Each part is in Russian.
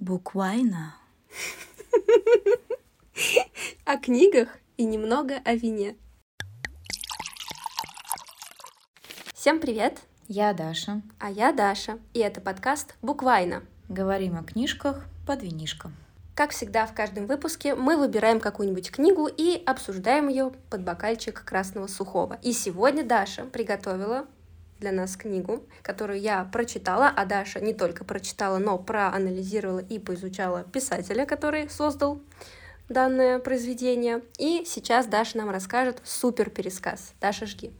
Буквально. О книгах и немного о вине. Всем привет! Я Даша. А я Даша, и это подкаст «Буквально». Говорим о книжках под винишко. Как всегда, в каждом выпуске мы выбираем какую-нибудь книгу и обсуждаем ее под бокальчик красного сухого. И сегодня Даша приготовила для нас книгу, которую я прочитала, а Даша не только прочитала, но проанализировала и поизучала писателя, который создал данное произведение. И сейчас Даша нам расскажет супер пересказ. Даша, жги.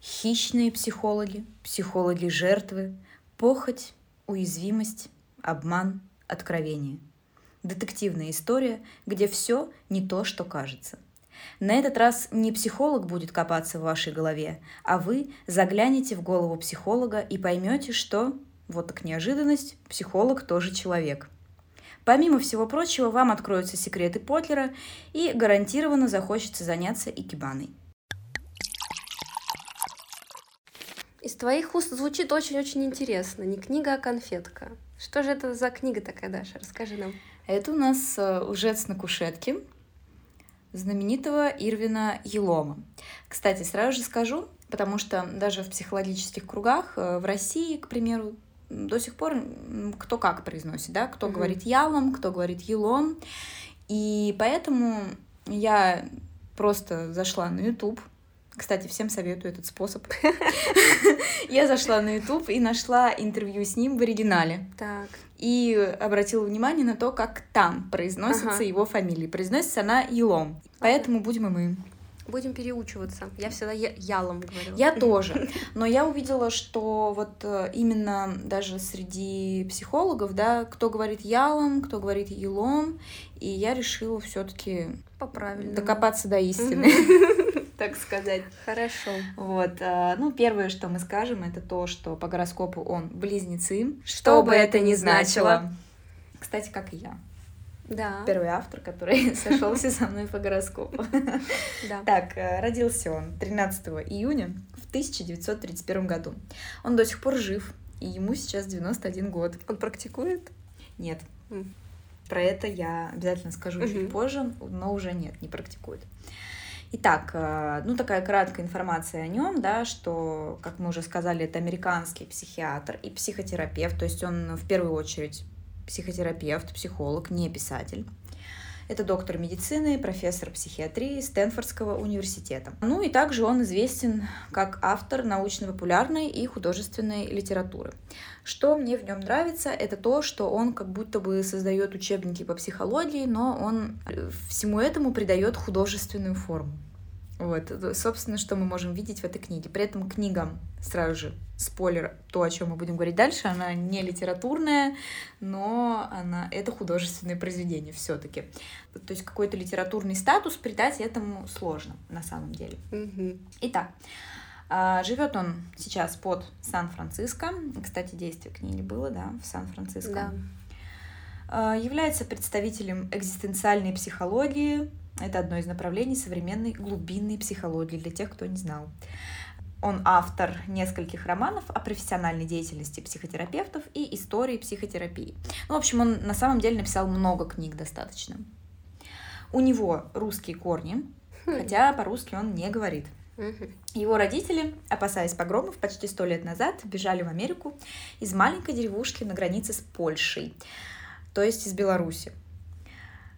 Хищные психологи, психологи жертвы, похоть, уязвимость, обман, откровение. Детективная история, где все не то, что кажется – на этот раз не психолог будет копаться в вашей голове, а вы заглянете в голову психолога и поймете, что, вот так неожиданность, психолог тоже человек. Помимо всего прочего, вам откроются секреты Потлера и гарантированно захочется заняться икебаной. Из твоих уст звучит очень-очень интересно. Не книга, а конфетка. Что же это за книга такая, Даша? Расскажи нам. Это у нас э, «Лжец на кушетке», знаменитого Ирвина Елома. Кстати, сразу же скажу, потому что даже в психологических кругах э, в России, к примеру, до сих пор кто как произносит, да, кто угу. говорит ялом, кто говорит елом. И поэтому я просто зашла на YouTube. Кстати, всем советую этот способ. Я зашла на YouTube и нашла интервью с ним в оригинале. Так и обратила внимание на то, как там произносится ага. его фамилия. Произносится она Елом. Поэтому будем и мы. Будем переучиваться. Я всегда ялом говорила. Я тоже. Но я увидела, что вот э, именно даже среди психологов, да, кто говорит ялом, кто говорит елом, и я решила все-таки докопаться до истины. так сказать. Хорошо. Вот. Э, ну, первое, что мы скажем, это то, что по гороскопу он близнецы. Что, бы это ни значило. Кстати, как и я. Да. Первый автор, который сошелся со мной по гороскопу. Да. Так, э, родился он 13 июня в 1931 году. Он до сих пор жив, и ему сейчас 91 год. Он практикует? Нет. Про это я обязательно скажу чуть позже, но уже нет, не практикует. Итак, э, ну такая краткая информация о нем, да, что, как мы уже сказали, это американский психиатр и психотерапевт, то есть он в первую очередь психотерапевт, психолог, не писатель. Это доктор медицины, профессор психиатрии Стэнфордского университета. Ну и также он известен как автор научно-популярной и художественной литературы. Что мне в нем нравится, это то, что он как будто бы создает учебники по психологии, но он всему этому придает художественную форму. Вот, собственно, что мы можем видеть в этой книге. При этом книга, сразу же, спойлер, то, о чем мы будем говорить дальше, она не литературная, но она, это художественное произведение все-таки. То есть какой-то литературный статус придать этому сложно на самом деле. Mm-hmm. Итак, а, живет он сейчас под Сан-Франциско. Кстати, действие книги было, да, в Сан-Франциско. Да. А, является представителем экзистенциальной психологии, это одно из направлений современной глубинной психологии, для тех, кто не знал. Он автор нескольких романов о профессиональной деятельности психотерапевтов и истории психотерапии. Ну, в общем, он на самом деле написал много книг достаточно. У него русские корни, хм. хотя по-русски он не говорит. Его родители, опасаясь погромов, почти сто лет назад бежали в Америку из маленькой деревушки на границе с Польшей, то есть из Беларуси.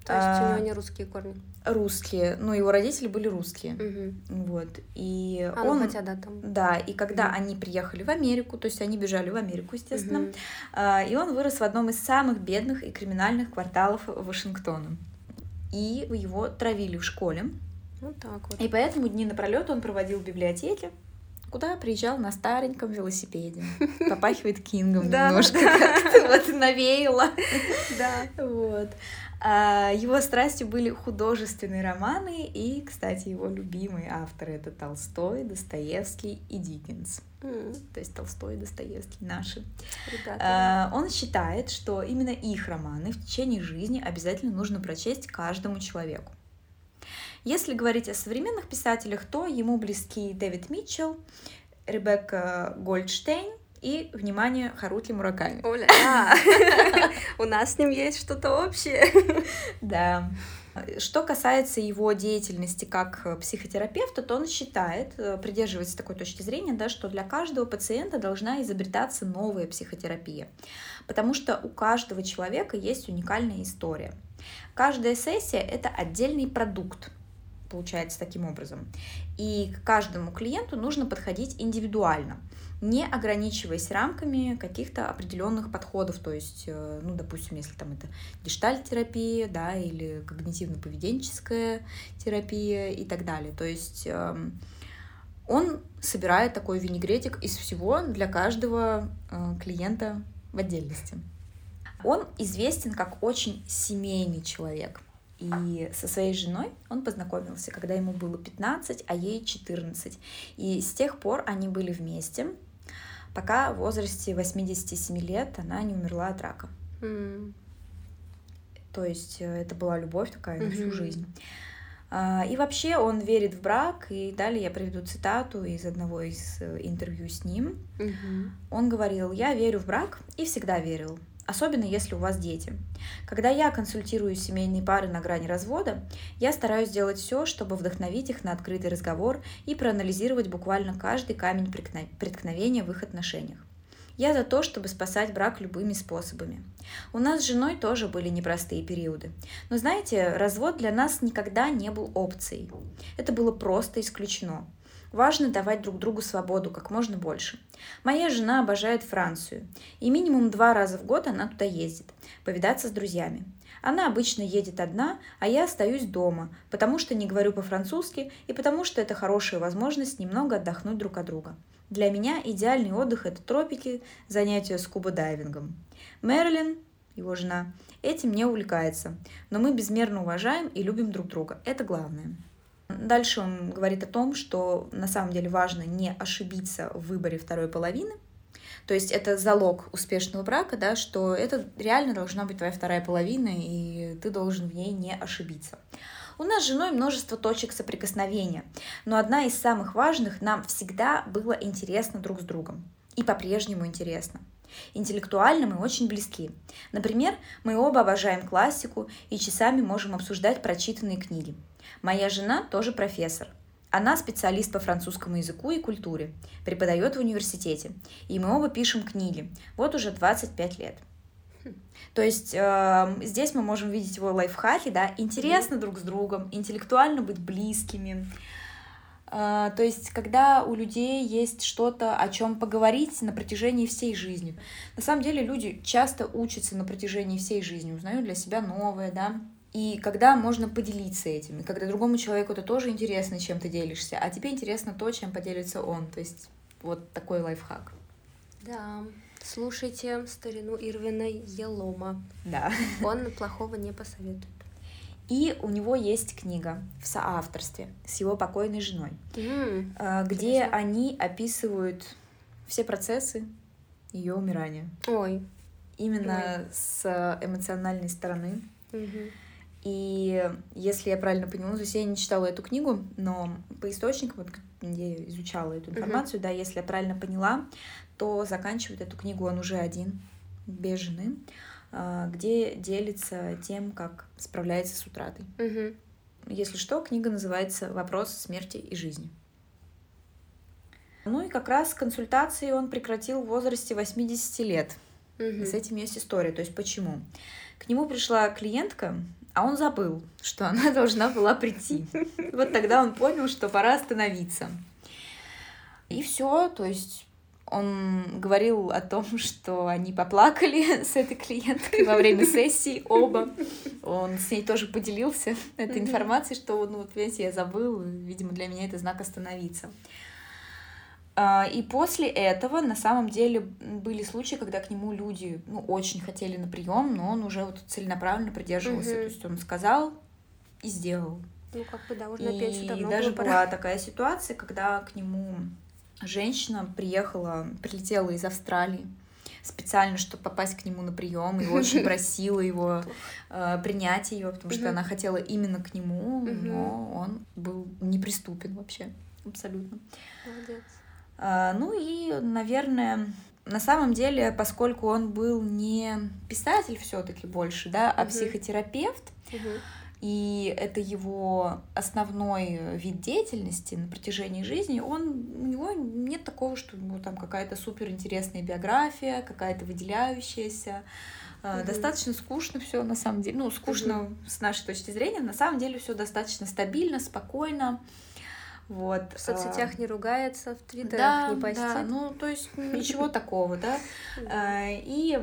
То есть а, у него не русские корни? Русские, ну его родители были русские, угу. вот и а, он, ну, хотя да там. Да, и когда угу. они приехали в Америку, то есть они бежали в Америку, естественно, угу. а, и он вырос в одном из самых бедных и криминальных кварталов Вашингтона, и его травили в школе. Вот так вот. И поэтому дни напролет он проводил в библиотеке, куда приезжал на стареньком велосипеде. Попахивает Кингом немножко, как-то вот навеяло. Да. Вот. А, его страстью были художественные романы, и, кстати, его любимые авторы это Толстой, Достоевский и Диккенс. Mm. То есть Толстой и Достоевский наши. Ребята. А, он считает, что именно их романы в течение жизни обязательно нужно прочесть каждому человеку. Если говорить о современных писателях, то ему близки Дэвид Митчелл, Ребекка Гольдштейн и, внимание, Харутли Мураками. Оля, у нас с ним есть что-то общее. Да. Что касается его деятельности как психотерапевта, то он считает, э, придерживается такой точки зрения, да, что для каждого пациента должна изобретаться новая психотерапия, потому что у каждого человека есть уникальная история. Каждая сессия — это отдельный продукт, получается таким образом. И к каждому клиенту нужно подходить индивидуально не ограничиваясь рамками каких-то определенных подходов, то есть, э, ну, допустим, если там это гештальт-терапия, да, или когнитивно-поведенческая терапия и так далее. То есть эм, он собирает такой винегретик из всего для каждого э, клиента в отдельности. Он известен как очень семейный человек. И со своей женой он познакомился, когда ему было 15, а ей 14. И с тех пор они были вместе пока в возрасте 87 лет она не умерла от рака. Mm. То есть э, это была любовь такая на всю mm-hmm. жизнь. А, и вообще он верит в брак, и далее я приведу цитату из одного из э, интервью с ним. Mm-hmm. Он говорил, я верю в брак и всегда верил особенно если у вас дети. Когда я консультирую семейные пары на грани развода, я стараюсь сделать все, чтобы вдохновить их на открытый разговор и проанализировать буквально каждый камень преткновения в их отношениях. Я за то, чтобы спасать брак любыми способами. У нас с женой тоже были непростые периоды. Но знаете, развод для нас никогда не был опцией. Это было просто исключено. Важно давать друг другу свободу как можно больше. Моя жена обожает Францию, и минимум два раза в год она туда ездит, повидаться с друзьями. Она обычно едет одна, а я остаюсь дома, потому что не говорю по-французски и потому что это хорошая возможность немного отдохнуть друг от друга. Для меня идеальный отдых – это тропики, занятия скуба-дайвингом. Мерлин, его жена, этим не увлекается, но мы безмерно уважаем и любим друг друга. Это главное. Дальше он говорит о том, что на самом деле важно не ошибиться в выборе второй половины. То есть это залог успешного брака, да, что это реально должна быть твоя вторая половина, и ты должен в ней не ошибиться. У нас с женой множество точек соприкосновения, но одна из самых важных нам всегда было интересно друг с другом. И по-прежнему интересно. Интеллектуально мы очень близки. Например, мы оба обожаем классику и часами можем обсуждать прочитанные книги. Моя жена тоже профессор. Она специалист по французскому языку и культуре, преподает в университете, и мы оба пишем книги. Вот уже 25 лет. То есть э, здесь мы можем видеть его лайфхаки, да, интересно друг с другом, интеллектуально быть близкими. Э, то есть, когда у людей есть что-то, о чем поговорить на протяжении всей жизни. На самом деле люди часто учатся на протяжении всей жизни, узнают для себя новое, да, и когда можно поделиться этим, и когда другому человеку это тоже интересно, чем ты делишься, а тебе интересно то, чем поделится он. То есть вот такой лайфхак. Да, слушайте старину Ирвина Елома. Да. Он плохого не посоветует. И у него есть книга в соавторстве с его покойной женой, mm, где интересно. они описывают все процессы ее умирания. Ой. Именно Ой. с эмоциональной стороны. Угу. И если я правильно поняла, то есть я не читала эту книгу, но по источникам, вот, где я изучала эту информацию, mm-hmm. да, если я правильно поняла, то заканчивает эту книгу он уже один, без жены, а, где делится тем, как справляется с утратой. Mm-hmm. Если что, книга называется «Вопрос смерти и жизни». Ну и как раз консультации он прекратил в возрасте 80 лет. Mm-hmm. С этим есть история. То есть почему? К нему пришла клиентка, а он забыл, что она должна была прийти. Вот тогда он понял, что пора остановиться. И все, то есть он говорил о том, что они поплакали с этой клиенткой во время сессии оба. Он с ней тоже поделился этой информацией, что, ну, вот, видите, я забыл, видимо, для меня это знак остановиться. А, и после этого на самом деле были случаи, когда к нему люди ну, очень хотели на прием, но он уже вот целенаправленно придерживался. Угу. То есть он сказал и сделал. Ну, как бы, да, уже на пенсию давно И даже была пора. такая ситуация, когда к нему женщина приехала, прилетела из Австралии специально, чтобы попасть к нему на прием, и очень просила его э, принять ее, потому что она хотела именно к нему, но он был неприступен вообще, абсолютно. Молодец. А, ну и, наверное, на самом деле, поскольку он был не писатель все-таки больше, да, а угу. психотерапевт, угу. и это его основной вид деятельности на протяжении жизни, он у него нет такого, что у него там какая-то супер интересная биография, какая-то выделяющаяся. Угу. Достаточно скучно все на самом деле. Ну, скучно угу. с нашей точки зрения. На самом деле все достаточно стабильно, спокойно. Вот. В соцсетях а, не ругается, в твиттерах да, не постит. Да, ну, то есть ничего такого, да. А, и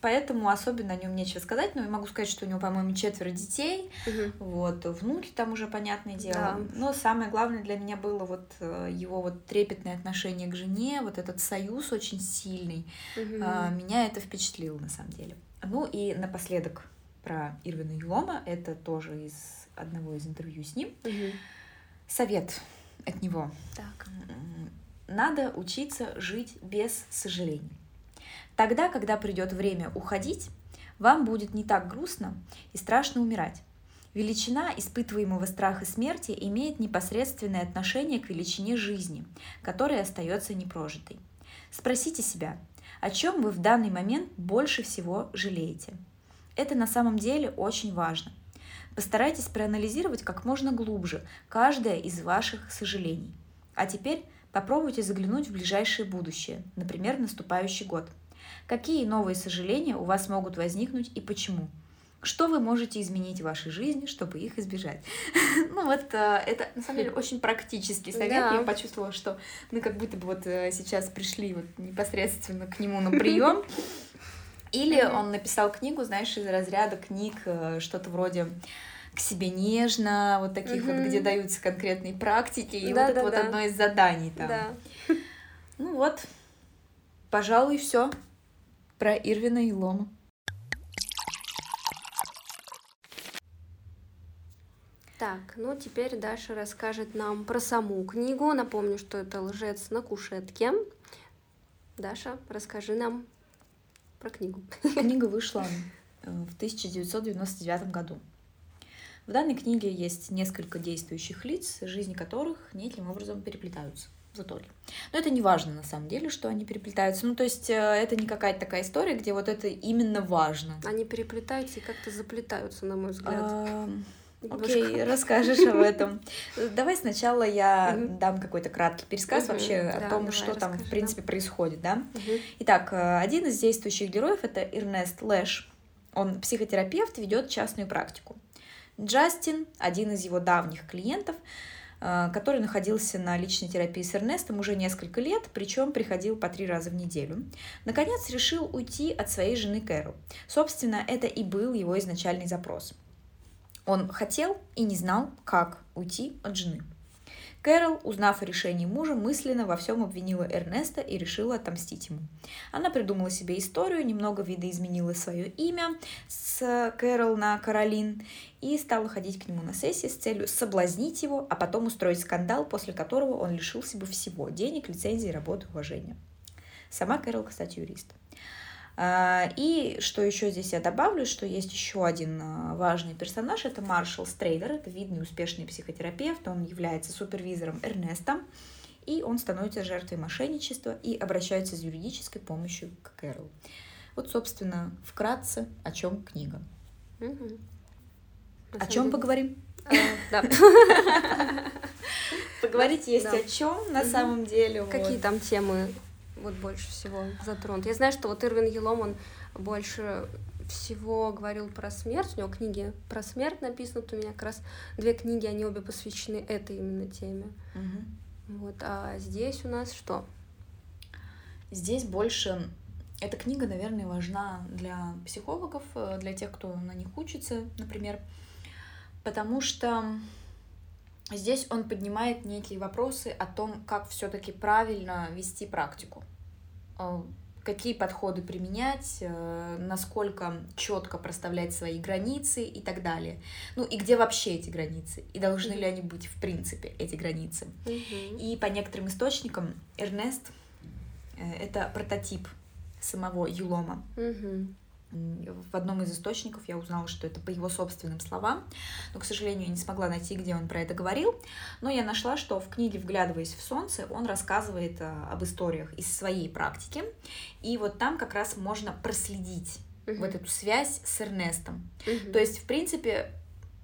поэтому особенно о нем нечего сказать, но я могу сказать, что у него, по-моему, четверо детей, вот, внуки там уже, понятное дело. Да. Но самое главное для меня было вот э, его вот трепетное отношение к жене, вот этот союз очень сильный. Меня это впечатлило, на самом деле. Ну и напоследок про Ирвина Юлома, это тоже из одного из интервью с ним. Совет от него. Так. Надо учиться жить без сожалений. Тогда, когда придет время уходить, вам будет не так грустно и страшно умирать. Величина испытываемого страха смерти имеет непосредственное отношение к величине жизни, которая остается непрожитой. Спросите себя, о чем вы в данный момент больше всего жалеете. Это на самом деле очень важно. Постарайтесь проанализировать как можно глубже каждое из ваших сожалений. А теперь попробуйте заглянуть в ближайшее будущее, например, наступающий год. Какие новые сожаления у вас могут возникнуть и почему? Что вы можете изменить в вашей жизни, чтобы их избежать? ну вот э, это на самом деле очень практический совет. Да. Я почувствовала, что мы как будто бы вот э, сейчас пришли вот непосредственно к нему на прием. Или он написал книгу, знаешь, из разряда книг э, что-то вроде к себе нежно, вот таких вот, где даются конкретные практики, и да, вот это да, вот да. одно из заданий там. Да. Ну вот, пожалуй, все про Ирвина и Лома. Так, ну теперь Даша расскажет нам про саму книгу. Напомню, что это «Лжец на кушетке». Даша, расскажи нам про книгу. Книга вышла э, в 1999 году. В данной книге есть несколько действующих лиц, жизни которых неким образом переплетаются в итоге. Но это не важно на самом деле, что они переплетаются. Ну, то есть э, это не какая-то такая история, где вот это именно важно. Они переплетаются и как-то заплетаются, на мой взгляд. Окей, okay, расскажешь об этом. Давай сначала я дам какой-то краткий пересказ вообще о том, что там, в принципе, происходит, да? Итак, э, один из действующих героев — это Эрнест Лэш. Он психотерапевт, ведет частную практику. Джастин, один из его давних клиентов, э, который находился на личной терапии с Эрнестом уже несколько лет, причем приходил по три раза в неделю, наконец решил уйти от своей жены Кэрол. Собственно, это и был его изначальный запрос. Он хотел и не знал, как уйти от жены. Кэрол, узнав о решении мужа, мысленно во всем обвинила Эрнеста и решила отомстить ему. Она придумала себе историю, немного видоизменила свое имя с Кэрол на Каролин и стала ходить к нему на сессии с целью соблазнить его, а потом устроить скандал, после которого он лишился бы всего – денег, лицензии, работы, уважения. Сама Кэрол, кстати, юрист. А, и что еще здесь я добавлю, что есть еще один а, важный персонаж, это Маршал Стрейдер, это видный успешный психотерапевт, он является супервизором Эрнеста, и он становится жертвой мошенничества и обращается с юридической помощью к Кэрол. Вот, собственно, вкратце, о чем книга. Угу. О чем поговорим? А, да. Поговорить есть о чем на самом деле. Какие там темы вот больше всего затронут. Я знаю, что вот Ирвин Елом, он больше всего говорил про смерть. У него книги про смерть написаны. Вот у меня как раз две книги, они обе посвящены этой именно теме. Угу. Вот, а здесь у нас что? Здесь больше эта книга, наверное, важна для психологов, э, для тех, кто на них учится, например, потому что здесь он поднимает некие вопросы о том, как все-таки правильно вести практику. Э, какие подходы применять, э, насколько четко проставлять свои границы и так далее. Ну и где вообще эти границы? И должны ли они быть в принципе, эти границы? И по некоторым источникам Эрнест э, — это прототип самого Юлома. В одном из источников я узнала, что это по его собственным словам, но, к сожалению, я не смогла найти, где он про это говорил, но я нашла, что в книге «Вглядываясь в солнце» он рассказывает э, об историях из своей практики, и вот там как раз можно проследить uh-huh. вот эту связь с Эрнестом. Uh-huh. То есть, в принципе,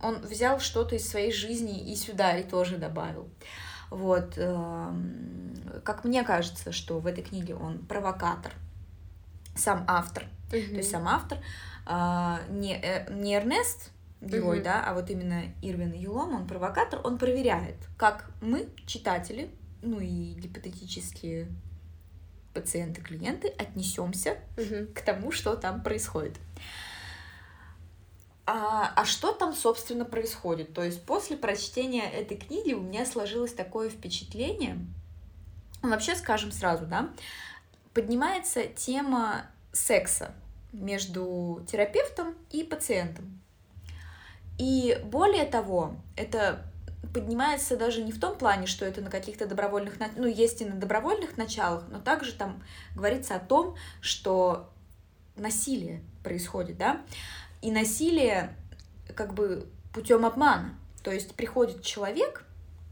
он взял что-то из своей жизни и сюда и тоже добавил. Вот, эм, как мне кажется, что в этой книге он провокатор, сам автор, uh-huh. то есть сам автор, а, не, э, не Эрнест, герой, uh-huh. да, а вот именно Ирвин Юлом, он провокатор, он проверяет, как мы, читатели, ну и гипотетические пациенты, клиенты, отнесемся uh-huh. к тому, что там происходит. А, а что там, собственно, происходит? То есть после прочтения этой книги у меня сложилось такое впечатление, вообще скажем сразу, да, поднимается тема секса между терапевтом и пациентом. И более того, это поднимается даже не в том плане, что это на каких-то добровольных, ну, есть и на добровольных началах, но также там говорится о том, что насилие происходит, да, и насилие как бы путем обмана. То есть приходит человек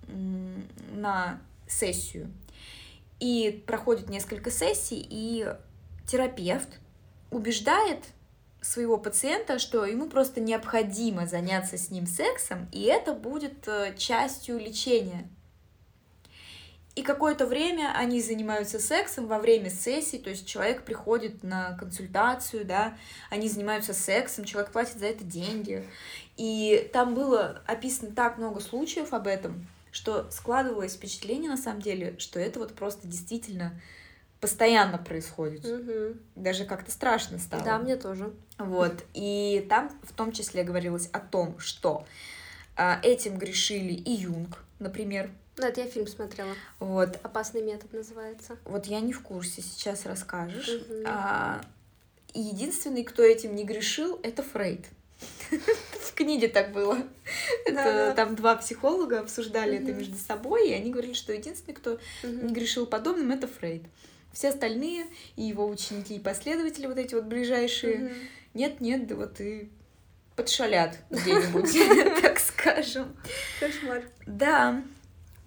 на сессию, и проходит несколько сессий, и терапевт убеждает своего пациента, что ему просто необходимо заняться с ним сексом, и это будет э, частью лечения. И какое-то время они занимаются сексом во время сессии, то есть человек приходит на консультацию, да, они занимаются сексом, человек платит за это деньги. И там было описано так много случаев об этом, что складывалось впечатление на самом деле, что это вот просто действительно постоянно происходит. Угу. Даже как-то страшно стало. Да, мне тоже. Вот. И там в том числе говорилось о том, что а, этим грешили и Юнг, например, ну, это я фильм смотрела. Вот. Опасный метод называется. Вот я не в курсе, сейчас расскажешь. Угу. А, единственный, кто этим не грешил, это Фрейд. В книге так было. Там два психолога обсуждали это между собой, и они говорили, что единственный, кто не грешил подобным, это Фрейд. Все остальные, и его ученики, и последователи, вот эти вот ближайшие, нет, нет, да вот и подшалят где-нибудь, так скажем. Кошмар. Да.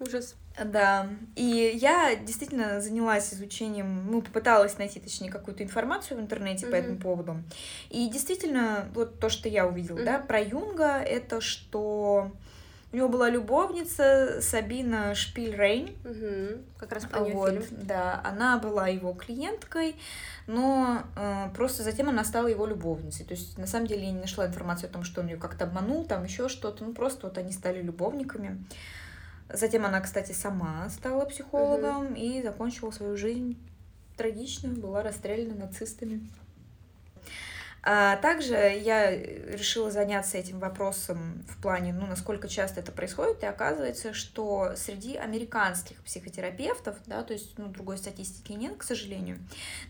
Ужас. Да, и я действительно занялась изучением, ну, попыталась найти, точнее, какую-то информацию в интернете mm-hmm. по этому поводу. И действительно, вот то, что я увидела, mm-hmm. да, про Юнга, это что у него была любовница Сабина Шпильрейн. Угу, как раз про вот, фильм. Да, она была его клиенткой, но э, просто затем она стала его любовницей. То есть, на самом деле, я не нашла информацию о том, что он ее как-то обманул, там еще что-то. Ну, просто вот они стали любовниками. Затем она, кстати, сама стала психологом угу. и закончила свою жизнь трагично, была расстреляна нацистами. А также я решила заняться этим вопросом в плане, ну, насколько часто это происходит, и оказывается, что среди американских психотерапевтов, да, то есть, ну, другой статистики нет, к сожалению,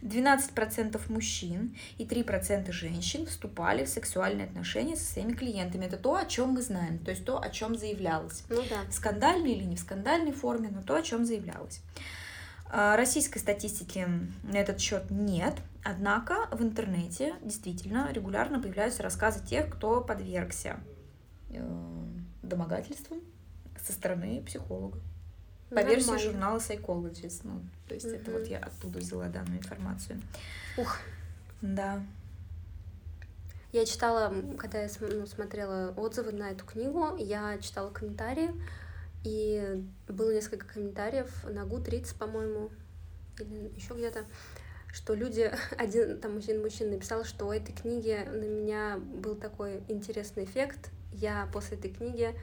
12% мужчин и 3% женщин вступали в сексуальные отношения со своими клиентами. Это то, о чем мы знаем, то есть то, о чем заявлялось. Ну да. В скандальной или не в скандальной форме, но то, о чем заявлялось. А, российской статистики на этот счет нет, однако в интернете действительно регулярно появляются рассказы тех, кто подвергся э, домогательствам со стороны психолога. По Нормально. версии журнала Psychologist. Ну, то есть угу. это вот я оттуда взяла данную информацию. Ух. Да. Я читала, когда я ну, смотрела отзывы на эту книгу, я читала комментарии, и было несколько комментариев на Goodreads, по-моему, или еще где-то, что люди, один там один мужчина написал, что у этой книги на меня был такой интересный эффект. Я после этой книги...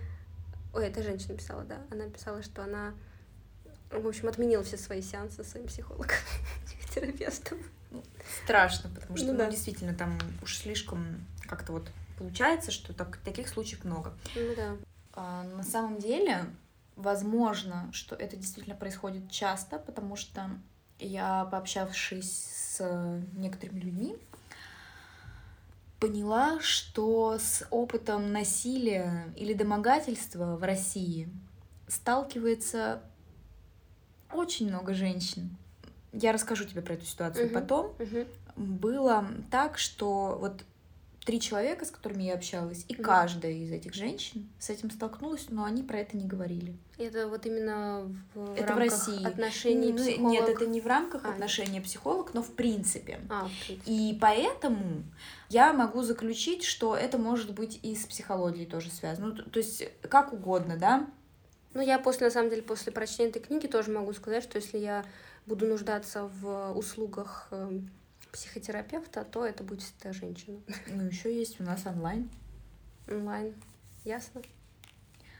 Ой, это женщина писала, да. Она писала, что она, в общем, отменила все свои сеансы с своим психологом, психотерапевтом. Ну, страшно, потому что, ну, ну, да. действительно, там уж слишком как-то вот получается, что так, таких случаев много. Ну да. А, на самом деле, Возможно, что это действительно происходит часто, потому что я, пообщавшись с некоторыми людьми, поняла, что с опытом насилия или домогательства в России сталкивается очень много женщин. Я расскажу тебе про эту ситуацию uh-huh. потом. Uh-huh. было так, что вот три человека, с которыми я общалась, и mm. каждая из этих женщин с этим столкнулась, но они про это не говорили. Это вот именно в это рамках в России. отношений ну, психолог? Нет, это не в рамках а. отношений психолог, но в принципе. А, в принципе. И поэтому я могу заключить, что это может быть и с психологией тоже связано. Ну, то есть как угодно, да? Ну, я после, на самом деле, после прочтения этой книги тоже могу сказать, что если я буду нуждаться в услугах эм, психотерапевта, то это будет всегда женщина. Ну, еще есть у нас онлайн. Онлайн, ясно.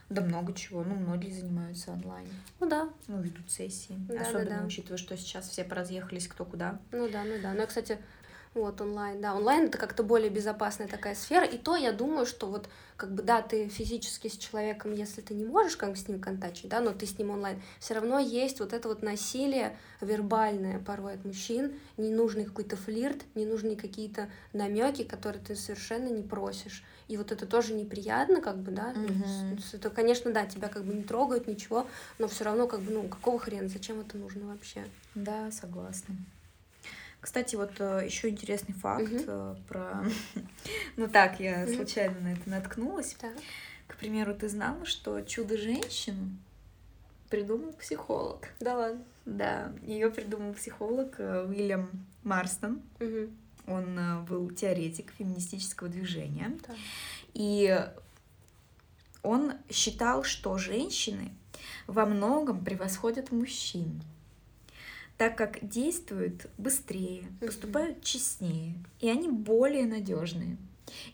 Да много чего. Ну, многие занимаются онлайн. Ну да. Ну, ведут сессии. Да, Особенно да, да. учитывая, что сейчас все поразъехались кто куда. Ну да, ну да. Ну, я, кстати, вот, онлайн, да. Онлайн это как-то более безопасная такая сфера. И то я думаю, что вот, как бы, да, ты физически с человеком, если ты не можешь как бы с ним контактить, да, но ты с ним онлайн, все равно есть вот это вот насилие вербальное порой от мужчин, ненужный какой-то флирт, ненужные какие-то намеки, которые ты совершенно не просишь. И вот это тоже неприятно, как бы, да. Mm-hmm. Это, конечно, да, тебя как бы не трогают, ничего, но все равно, как бы, ну, какого хрена, зачем это нужно вообще? Да, согласна. Кстати, вот э, еще интересный факт угу. про... ну так, я случайно на это наткнулась. Так. К примеру, ты знала, что чудо-женщину придумал психолог? Да ладно? Да, ее придумал психолог э, Уильям Марстон. Угу. Он был теоретик феминистического движения. Да. И он считал, что женщины во многом превосходят мужчин так как действуют быстрее, поступают честнее, и они более надежные.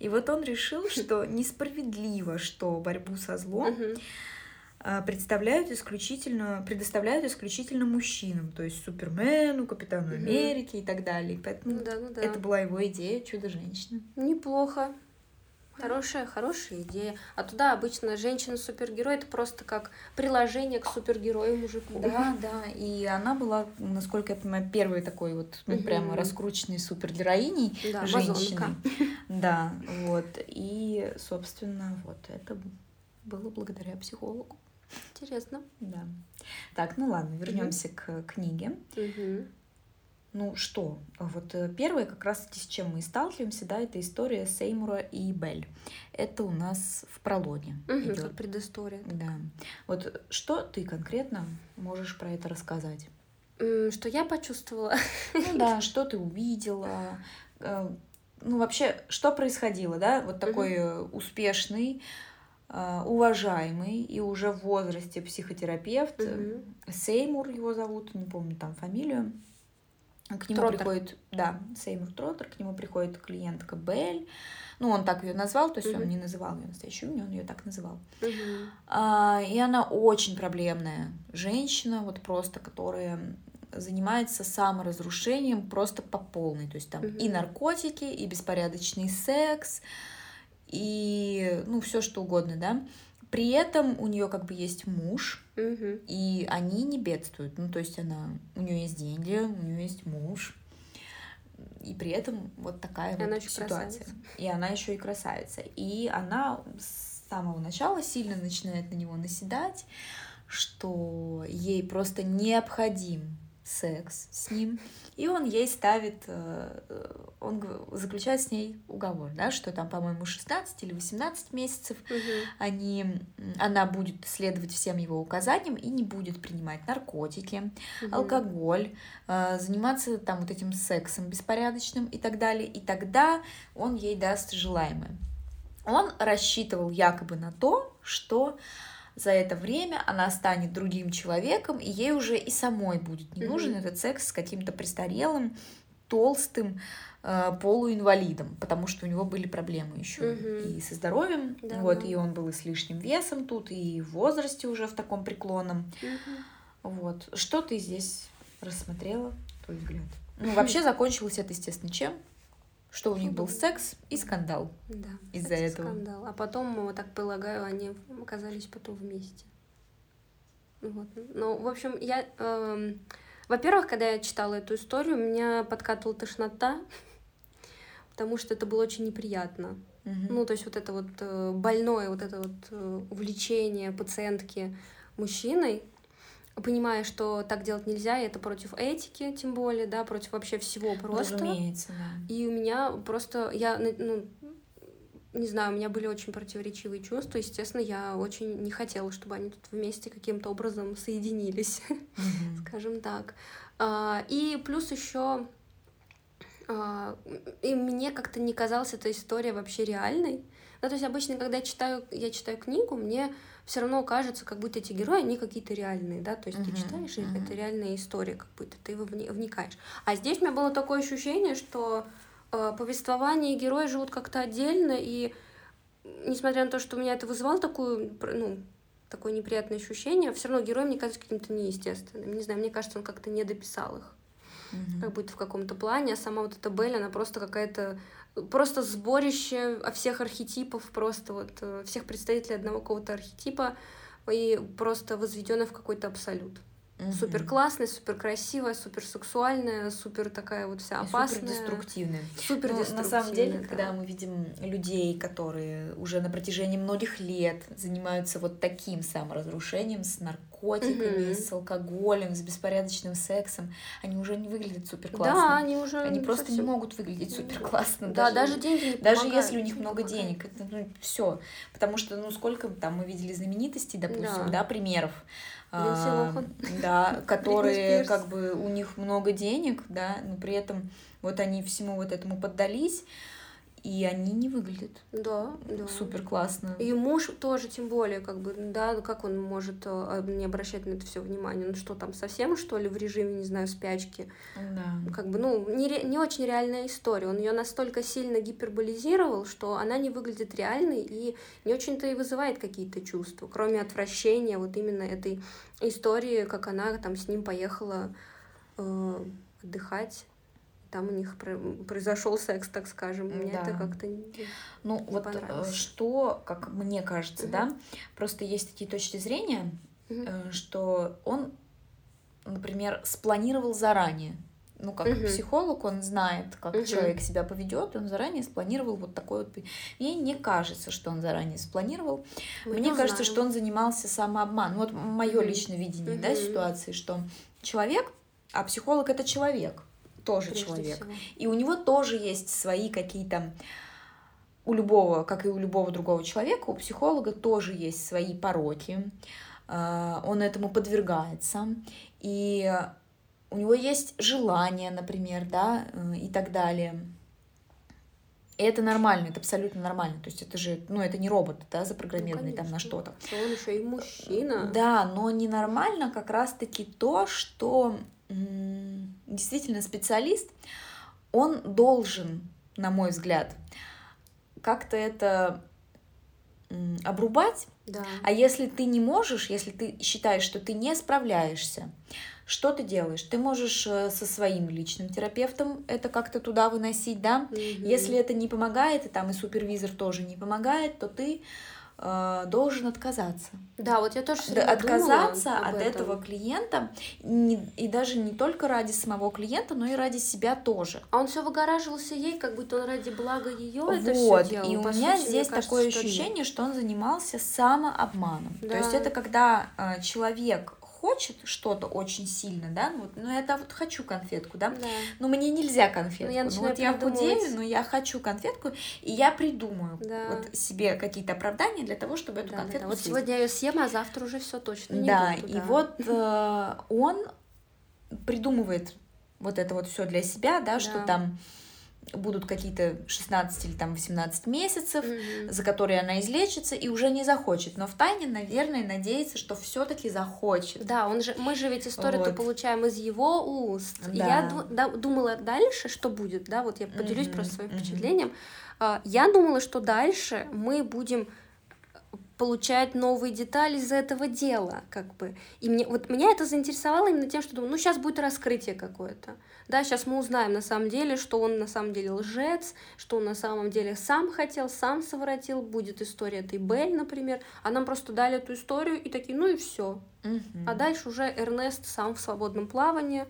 И вот он решил, что несправедливо, что борьбу со злом а, представляют исключительно, предоставляют исключительно мужчинам, то есть Супермену, Капитану Америки и так далее. Поэтому ну, да, ну, да. это была его идея чудо-женщины. Неплохо. Хорошая, хорошая идея. А туда обычно женщина-супергерой это просто как приложение к супергерою мужику. Да, да. И она была, насколько я понимаю, первой такой вот, ну, угу. прямо раскрученной супергероиней да, женщиной. Да, вот. И, собственно, вот это было благодаря психологу. Интересно. Да. Так, ну ладно, вернемся угу. к книге. Угу. Ну что, вот э, первое, как раз с чем мы сталкиваемся, да, это история Сеймура и Бель. Это у нас в прологе. Угу, идет. предыстория. Да. Вот что ты конкретно можешь про это рассказать? Что я почувствовала? Ну да, что ты увидела, э, ну вообще, что происходило, да, вот такой угу. успешный, уважаемый и уже в возрасте психотерапевт, угу. Сеймур его зовут, не помню там фамилию, к нему Троттер. приходит, да, Сеймур Троттер, к нему приходит клиентка Белль. Ну, он так ее назвал, то есть угу. он не называл ее настоящее имя, он ее так называл. Угу. А, и она очень проблемная женщина, вот просто, которая занимается саморазрушением просто по полной. То есть там угу. и наркотики, и беспорядочный секс, и ну все что угодно, да. При этом у нее как бы есть муж, угу. и они не бедствуют. Ну, то есть она, у нее есть деньги, у нее есть муж, и при этом вот такая и вот ситуация. Красавица. И она еще и красавица. И она с самого начала сильно начинает на него наседать, что ей просто необходим секс с ним, и он ей ставит, э, он заключает с ней уговор, да, что там, по-моему, 16 или 18 месяцев угу. они, она будет следовать всем его указаниям и не будет принимать наркотики, угу. алкоголь, э, заниматься там вот этим сексом беспорядочным и так далее, и тогда он ей даст желаемое. Он рассчитывал якобы на то, что за это время она станет другим человеком, и ей уже и самой будет не нужен mm-hmm. этот секс с каким-то престарелым, толстым э, полуинвалидом, потому что у него были проблемы еще mm-hmm. и со здоровьем, да, вот, да. и он был и с лишним весом тут, и в возрасте уже в таком преклонном. Mm-hmm. Вот. Что ты здесь рассмотрела, твой взгляд? Ну, вообще закончилось это, естественно, чем? Что у них был секс и скандал. Да. Из-за этого. Скандал. А потом, так полагаю, они оказались потом вместе. Вот. Ну, в общем, я... Э, во-первых, когда я читала эту историю, меня подкатывала тошнота, потому что это было очень неприятно. Угу. Ну, то есть вот это вот э, больное, вот это вот э, увлечение пациентки мужчиной, понимая, что так делать нельзя, и это против этики, тем более, да, против вообще всего просто. Разумеется, да. И у меня просто, я, ну, не знаю, у меня были очень противоречивые чувства. Естественно, я очень не хотела, чтобы они тут вместе каким-то образом соединились, mm-hmm. скажем так. А, и плюс еще а, и мне как-то не казалась эта история вообще реальной. Ну, то есть обычно, когда я читаю, я читаю книгу, мне все равно кажется, как будто эти герои, они какие-то реальные, да, то есть uh-huh, ты читаешь, uh-huh. это реальная история, как будто ты вникаешь. А здесь у меня было такое ощущение, что э, повествование и герои живут как-то отдельно, и несмотря на то, что у меня это вызывало такую, ну, такое неприятное ощущение, все равно герой мне кажется каким-то неестественным. Не знаю, мне кажется, он как-то не дописал их. Mm-hmm. Как будто в каком-то плане, а сама вот эта Белль, она просто какая-то просто сборище всех архетипов, просто вот э, всех представителей одного какого-то архетипа и просто возведенная в какой-то абсолют. Угу. Супер классная, супер красивая, супер сексуальная, супер такая вот вся опасная. Супер деструктивная. Супер ну, На самом деле, да. когда мы видим людей, которые уже на протяжении многих лет занимаются вот таким саморазрушением с наркотиками, угу. с алкоголем, с беспорядочным сексом, они уже не выглядят супер классно. Да, они уже. Они просто совсем... не могут выглядеть супер классно. Да, даже, даже деньги не Даже если у них много помогают. денег, это ну, все. Потому что, ну, сколько там мы видели знаменитостей, допустим, да, да примеров а, да, которые как бы у них много денег, да, но при этом вот они всему вот этому поддались, и они не выглядят. Да, да. Супер классно. И муж тоже, тем более, как бы, да, как он может э, не обращать на это все внимание? Ну что там, совсем, что ли, в режиме, не знаю, спячки? Да. Как бы, ну, не, не очень реальная история. Он ее настолько сильно гиперболизировал, что она не выглядит реальной и не очень-то и вызывает какие-то чувства, кроме отвращения вот именно этой истории, как она там с ним поехала э, отдыхать там у них произошел секс, так скажем. Мне да. это как-то не, ну, не вот э, что, как мне кажется, угу. да, просто есть такие точки зрения, угу. что он, например, спланировал заранее. Ну, как угу. психолог, он знает, как угу. человек себя поведет, он заранее спланировал вот такой вот. Мне не кажется, что он заранее спланировал. Мы Мне кажется, знаем. что он занимался самообманом. Вот мое угу. личное видение, угу. да, ситуации, что человек, а психолог это человек тоже Прежде человек. Всего. И у него тоже есть свои какие-то у любого, как и у любого другого человека, у психолога тоже есть свои пороки. А, он этому подвергается. И у него есть желание, например, да, э, и так далее. И это нормально, это абсолютно нормально. То есть это же, ну, это не робот, да, запрограммированный ну, там на что-то. Он еще и мужчина. Да, но ненормально как раз-таки то, что действительно специалист, он должен, на мой взгляд, как-то это обрубать. Да. А если ты не можешь, если ты считаешь, что ты не справляешься, что ты делаешь? Ты можешь э, со своим личным терапевтом это как-то туда выносить, да? Угу. Если это не помогает, и там и супервизор тоже не помогает, то ты Э, должен отказаться. Да, вот я тоже отказаться от этом. этого клиента не, и даже не только ради самого клиента, но и ради себя тоже. А он все выгораживался ей, как будто он ради блага ее вот, это все делал. И у По меня сути, здесь кажется, такое ощущение, что, что он занимался самообманом. Да. То есть это когда э, человек хочет что-то очень сильно, да, ну, вот, ну я да, вот хочу конфетку, да, да. но мне нельзя конфетку. Ну, я ну вот я худею, но я хочу конфетку, и я придумаю да. вот себе какие-то оправдания для того, чтобы эту да, конфетку да, да. Вот сегодня я ее съем, а завтра уже все точно не да, буду. Да, и вот э, он придумывает вот это вот все для себя, да, да. что там будут какие-то 16 или там 18 месяцев, mm-hmm. за которые она излечится и уже не захочет. Но в тайне, наверное, надеется, что все-таки захочет. Да, он же, мы же ведь историю-то вот. получаем из его уст. Да. Я да, думала дальше, что будет, да, вот я поделюсь mm-hmm. просто своим mm-hmm. впечатлением. А, я думала, что дальше мы будем получать новые детали из этого дела, как бы. И мне, вот меня это заинтересовало именно тем, что думаю, ну, сейчас будет раскрытие какое-то. Да, сейчас мы узнаем на самом деле, что он на самом деле лжец, что он на самом деле сам хотел, сам совратил, будет история этой Бель, например, а нам просто дали эту историю и такие, ну и все. Угу. А дальше уже Эрнест сам в свободном плавании,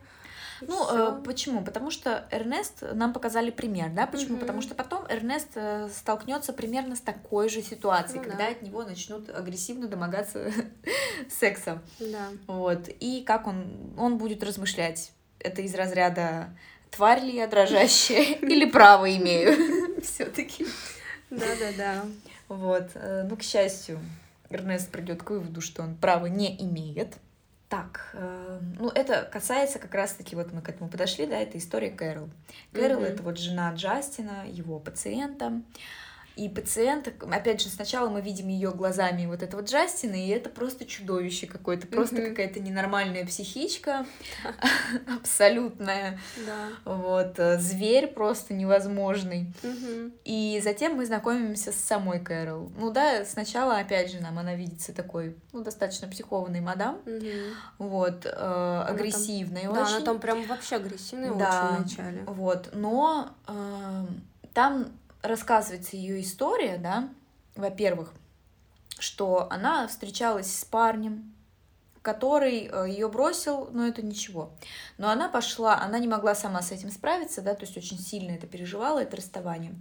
Ну, э, почему? Потому что Эрнест нам показали пример, да? Почему? Угу. Потому что потом Эрнест э, столкнется примерно с такой же ситуацией, ну, когда да. от него начнут агрессивно домогаться сексом. Да. Вот. И как он, он будет размышлять? Это из разряда тварь ли я дрожащая или право имею все-таки. Да-да-да. Вот. Э, ну, к счастью, Эрнест придет к выводу, что он права не имеет. Так, э, ну это касается как раз-таки, вот мы к этому подошли, да, это история Кэрол. Кэрол mm-hmm. это вот жена Джастина, его пациента. И пациент, опять же, сначала мы видим ее глазами вот этого Джастина, и это просто чудовище какое-то, просто mm-hmm. какая-то ненормальная психичка, абсолютная. Вот, э, зверь просто невозможный. И затем мы знакомимся с самой Кэрол. Ну да, сначала, опять же, нам она видится такой, ну, достаточно психованной мадам, вот, э, агрессивной очень. Да, она там прям вообще агрессивная очень в начале. Вот, но э, там рассказывается ее история, да, во-первых, что она встречалась с парнем, который э, ее бросил, но это ничего. Но она пошла, она не могла сама с этим справиться, да, то есть очень сильно это переживала, это расставание.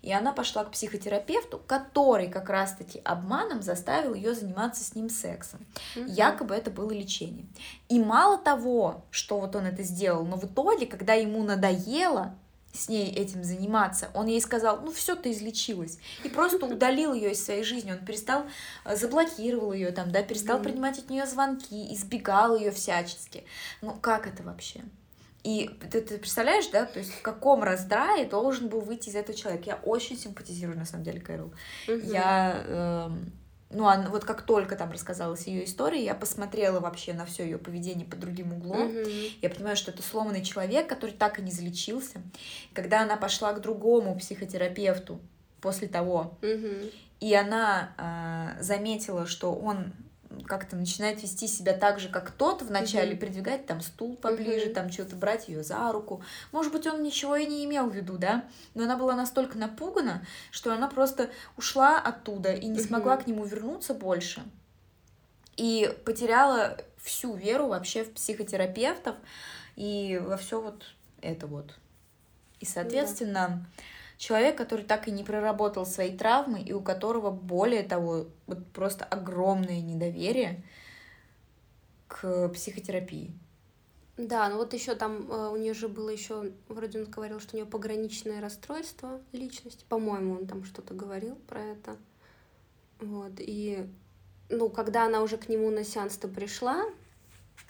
И она пошла к психотерапевту, который как раз-таки обманом заставил ее заниматься с ним сексом. Угу. Якобы это было лечение. И мало того, что вот он это сделал, но в итоге, когда ему надоело, с ней этим заниматься. Он ей сказал, ну все, ты излечилась. И просто удалил ее из своей жизни. Он перестал, э, заблокировал ее там, да, перестал mm-hmm. принимать от нее звонки, избегал ее всячески. Ну как это вообще? И ты, ты представляешь, да, то есть в каком раздрае должен был выйти из этого человека. Я очень симпатизирую, на самом деле, Кэрол. Mm-hmm. Я... Э, ну, а вот как только там рассказалась ее история, я посмотрела вообще на все ее поведение под другим углом. Mm-hmm. Я понимаю, что это сломанный человек, который так и не залечился. Когда она пошла к другому психотерапевту после того, mm-hmm. и она э, заметила, что он как-то начинает вести себя так же, как тот вначале, mm-hmm. придвигать там стул поближе, mm-hmm. там что-то брать ее за руку. Может быть, он ничего и не имел в виду, да? Но она была настолько напугана, что она просто ушла оттуда и не mm-hmm. смогла к нему вернуться больше. И потеряла всю веру вообще в психотерапевтов и во все вот это вот. И, соответственно, mm-hmm человек, который так и не проработал свои травмы и у которого, более того, вот просто огромное недоверие к психотерапии. Да, ну вот еще там э, у нее же было еще, вроде он говорил, что у нее пограничное расстройство личности. По-моему, он там что-то говорил про это. Вот, и ну, когда она уже к нему на сеанс-то пришла,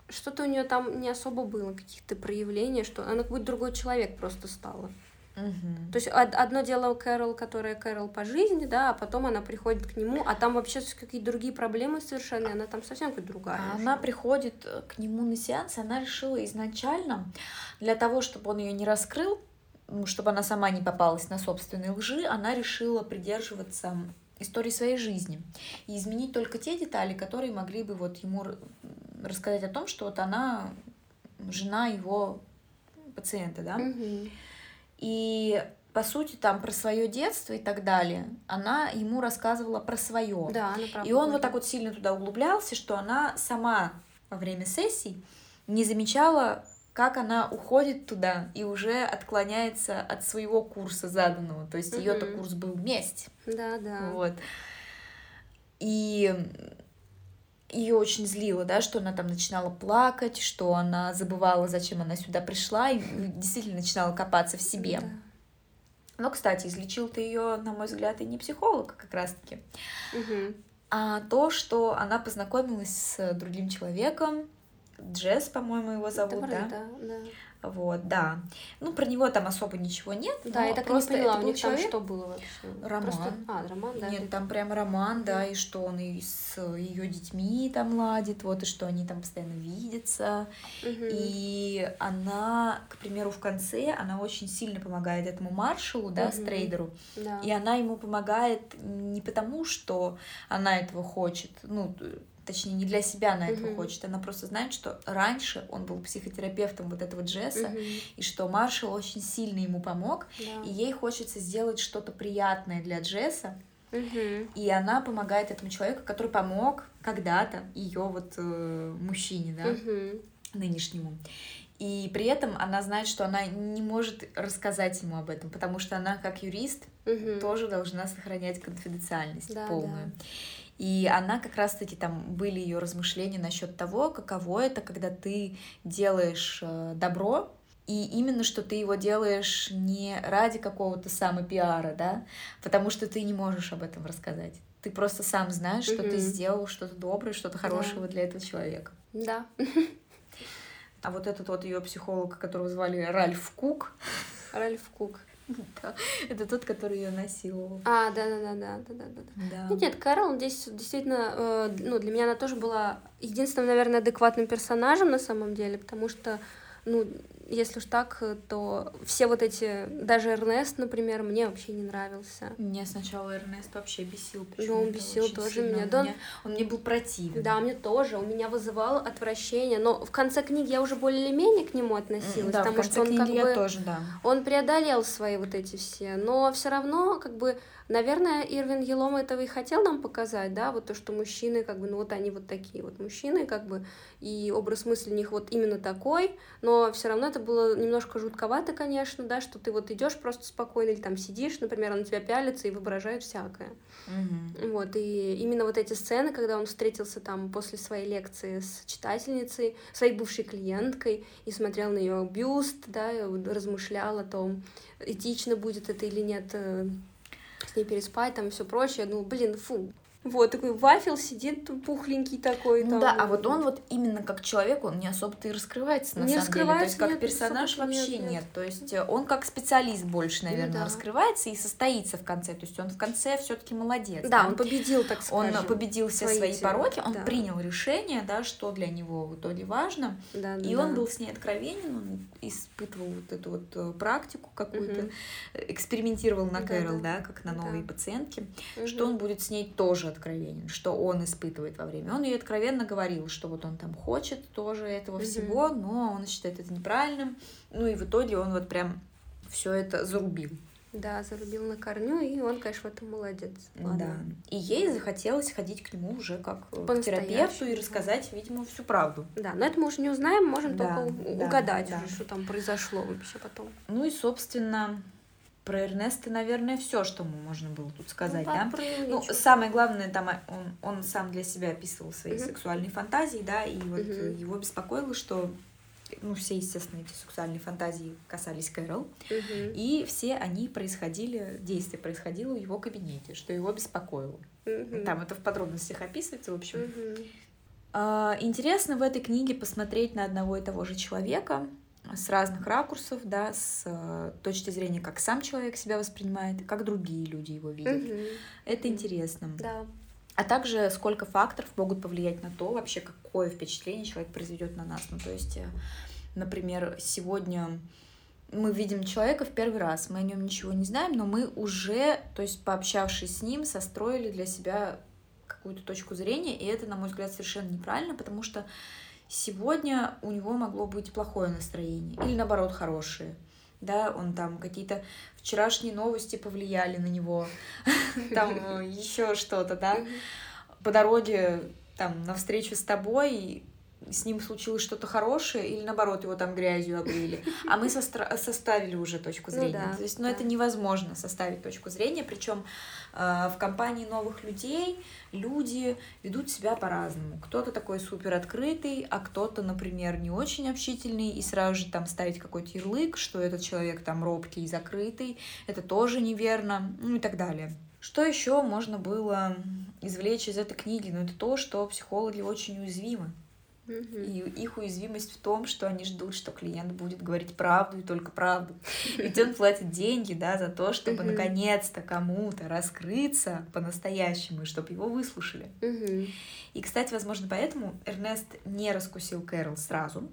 что-то у нее там не особо было, каких-то проявлений, что она как будто другой человек просто стала. Угу. То есть одно дело Кэрол, которая Кэрол по жизни, да, а потом она приходит к нему, а там вообще какие-то другие проблемы совершенно, она там совсем какая-то другая. А она приходит э, к нему на сеанс, она решила изначально для того, чтобы он ее не раскрыл, чтобы она сама не попалась на собственные лжи, она решила придерживаться истории своей жизни и изменить только те детали, которые могли бы вот ему рассказать о том, что вот она жена его пациента, да. Угу. И по сути, там про свое детство и так далее, она ему рассказывала про свое. Да, она правда. И он вот так вот сильно туда углублялся, что она сама во время сессий не замечала, как она уходит туда и уже отклоняется от своего курса заданного. То есть угу. ее-то курс был месть. Да, да. Вот. И ее очень злило, да, что она там начинала плакать, что она забывала, зачем она сюда пришла, и действительно начинала копаться в себе. Да. Но, кстати, излечил ты ее, на мой взгляд, и не психолог, как раз-таки, угу. а то, что она познакомилась с другим человеком, Джесс, по-моему, его зовут, да? Да, да. Вот, да. Ну, про него там особо ничего нет. Да, я так просто и не поняла, у них человек... там что было вообще? Роман. Просто... А, роман, да. Нет, там прям роман, да, и что он и с ее детьми там ладит, вот, и что они там постоянно видятся. Угу. И она, к примеру, в конце, она очень сильно помогает этому маршалу, да, угу. стрейдеру. Да. И она ему помогает не потому, что она этого хочет, ну, точнее, не для себя она этого uh-huh. хочет, она просто знает, что раньше он был психотерапевтом вот этого Джесса, uh-huh. и что Маршал очень сильно ему помог, yeah. и ей хочется сделать что-то приятное для Джесса, и она помогает этому человеку, который помог когда-то ее вот э, мужчине, да, uh-huh. нынешнему. И при этом она знает, что она не может рассказать ему об этом, потому что она, как юрист, угу. тоже должна сохранять конфиденциальность да, полную. Да. И она как раз-таки там были ее размышления насчет того, каково это, когда ты делаешь э, добро, и именно что ты его делаешь не ради какого-то самопиара, да, потому что ты не можешь об этом рассказать. Ты просто сам знаешь, что mm-hmm. ты сделал что-то доброе, что-то хорошего да. для этого человека. Да. А вот этот вот ее психолог, которого звали Ральф Кук. Ральф Кук. Это тот, который ее насиловал. А, да, да, да, да, да, да, да. Ну, нет, Кэрол здесь действительно, э, ну, для меня она тоже была единственным, наверное, адекватным персонажем на самом деле, потому что, ну, если уж так, то все вот эти, даже Эрнест, например, мне вообще не нравился. Мне сначала Эрнест вообще бесил. Ну, он бесил тоже сильно. меня. Да, он, он мне был противен. Да, мне тоже. Он меня вызывал отвращение. Но в конце книги я уже более или менее к нему относилась. Да, потому в конце что он книги как я бы, тоже, да. Он преодолел свои вот эти все. Но все равно, как бы, Наверное, Ирвин Елом этого и хотел нам показать, да, вот то, что мужчины, как бы, ну вот они вот такие вот мужчины, как бы, и образ мысли у них вот именно такой, но все равно это было немножко жутковато, конечно, да, что ты вот идешь просто спокойно или там сидишь, например, он на тебя пялится и воображает всякое. Mm-hmm. Вот, и именно вот эти сцены, когда он встретился там после своей лекции с читательницей, своей бывшей клиенткой, и смотрел на ее бюст, да, и размышлял о том, этично будет это или нет э, ней переспать, там все прочее. Ну, блин, фу, вот, такой вафел сидит пухленький такой. Ну там. да, а вот он вот именно как человек, он не особо-то и раскрывается на не самом деле. То есть как нет, персонаж вообще нет, нет. нет. То есть э, он как специалист больше, наверное, ну, да. раскрывается и состоится в конце. То есть он в конце все-таки молодец. Да, да, он победил, так сказать. Он победил все свои, свои пороки, он да. принял решение, да, что для него в итоге важно. Да, и да. он был с ней откровенен, он испытывал вот эту вот э, практику какую-то, угу. экспериментировал на да, Кэрол, да. да, как на новые да. пациентки, угу. что он будет с ней тоже откровенен, что он испытывает во время. Он ей откровенно говорил, что вот он там хочет тоже этого mm-hmm. всего, но он считает это неправильным. Ну и в итоге он вот прям все это зарубил. Да, зарубил на корню, и он, конечно, в этом молодец. Ладно. Да. И ей захотелось ходить к нему уже как к терапевту и рассказать, видимо, всю правду. Да, но это мы уже не узнаем, можем да, только да, угадать да. уже, что там произошло вообще потом. Ну и, собственно, про Эрнеста, наверное, все, что мы можно было тут сказать, ну, да? Ну, самое главное, там он, он сам для себя описывал свои угу. сексуальные фантазии, да, и вот угу. его беспокоило, что ну, все, естественно, эти сексуальные фантазии касались Кэрол, угу. и все они происходили, действие происходило в его кабинете, что его беспокоило. Угу. Там это в подробностях описывается, в общем. Угу. Интересно в этой книге посмотреть на одного и того же человека, с разных ракурсов, да, с э, точки зрения, как сам человек себя воспринимает, как другие люди его видят. Угу. Это интересно. Да. А также сколько факторов могут повлиять на то, вообще какое впечатление человек произведет на нас. Ну, то есть, э, например, сегодня мы видим человека в первый раз, мы о нем ничего не знаем, но мы уже, то есть пообщавшись с ним, состроили для себя какую-то точку зрения, и это, на мой взгляд, совершенно неправильно, потому что сегодня у него могло быть плохое настроение или наоборот хорошее. Да, он там какие-то вчерашние новости повлияли на него, там еще что-то, да. По дороге там на встречу с тобой с ним случилось что-то хорошее, или наоборот, его там грязью облили. А мы состра- составили уже точку ну зрения. Ну, да, То есть, ну, да. это невозможно составить точку зрения. Причем э, в компании новых людей люди ведут себя по-разному. Кто-то такой супер открытый, а кто-то, например, не очень общительный, и сразу же там ставить какой-то ярлык, что этот человек там робкий и закрытый, это тоже неверно, ну и так далее. Что еще можно было извлечь из этой книги? Ну, это то, что психологи очень уязвимы. И их уязвимость в том, что они ждут, что клиент будет говорить правду и только правду. Ведь он платит деньги, да, за то, чтобы наконец-то кому-то раскрыться по-настоящему, и чтобы его выслушали. И, кстати, возможно, поэтому Эрнест не раскусил Кэрол сразу,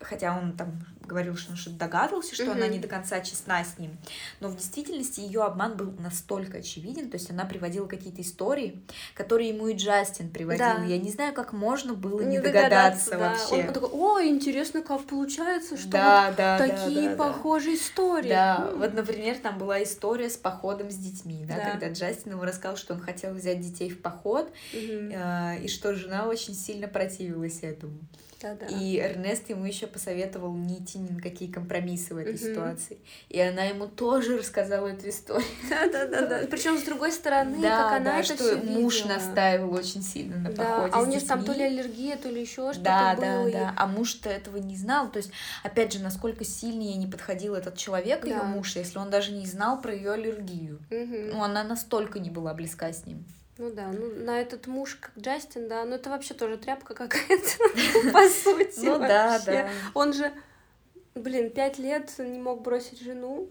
хотя он там говорил, что он что-то догадывался, что mm-hmm. она не до конца честна с ним, но в действительности ее обман был настолько очевиден, то есть она приводила какие-то истории, которые ему и Джастин приводил. Да. Я не знаю, как можно было не, не догадаться, догадаться вообще. Он такой, о, интересно, как получается, что да, вот да, такие да, да, похожие да. истории. Да, mm. вот, например, там была история с походом с детьми, да, да. когда Джастин ему рассказал, что он хотел взять детей в поход, mm-hmm. э, и что жена очень сильно противилась этому. Да, да. И Эрнест ему еще посоветовал не идти ни на какие компромиссы в этой ситуации. И она ему тоже рассказала эту историю. Да, да, да, да. Причем с другой стороны, Да, как она да, это что муж видела. настаивал очень сильно на Да, походе а у них там то ли аллергия, то ли еще что-то Да, было. да, и- да. А муж-то этого не знал. То есть, опять же, насколько сильно ей не подходил этот человек, ее Да. муж, если он даже не знал про ее аллергию. Мгм. Ну, она настолько не была близка с ним. Ну да, ну на этот муж, как Джастин, да, ну это вообще тоже тряпка какая-то, по сути. Ну да, да. Он же, блин, пять лет не мог бросить жену.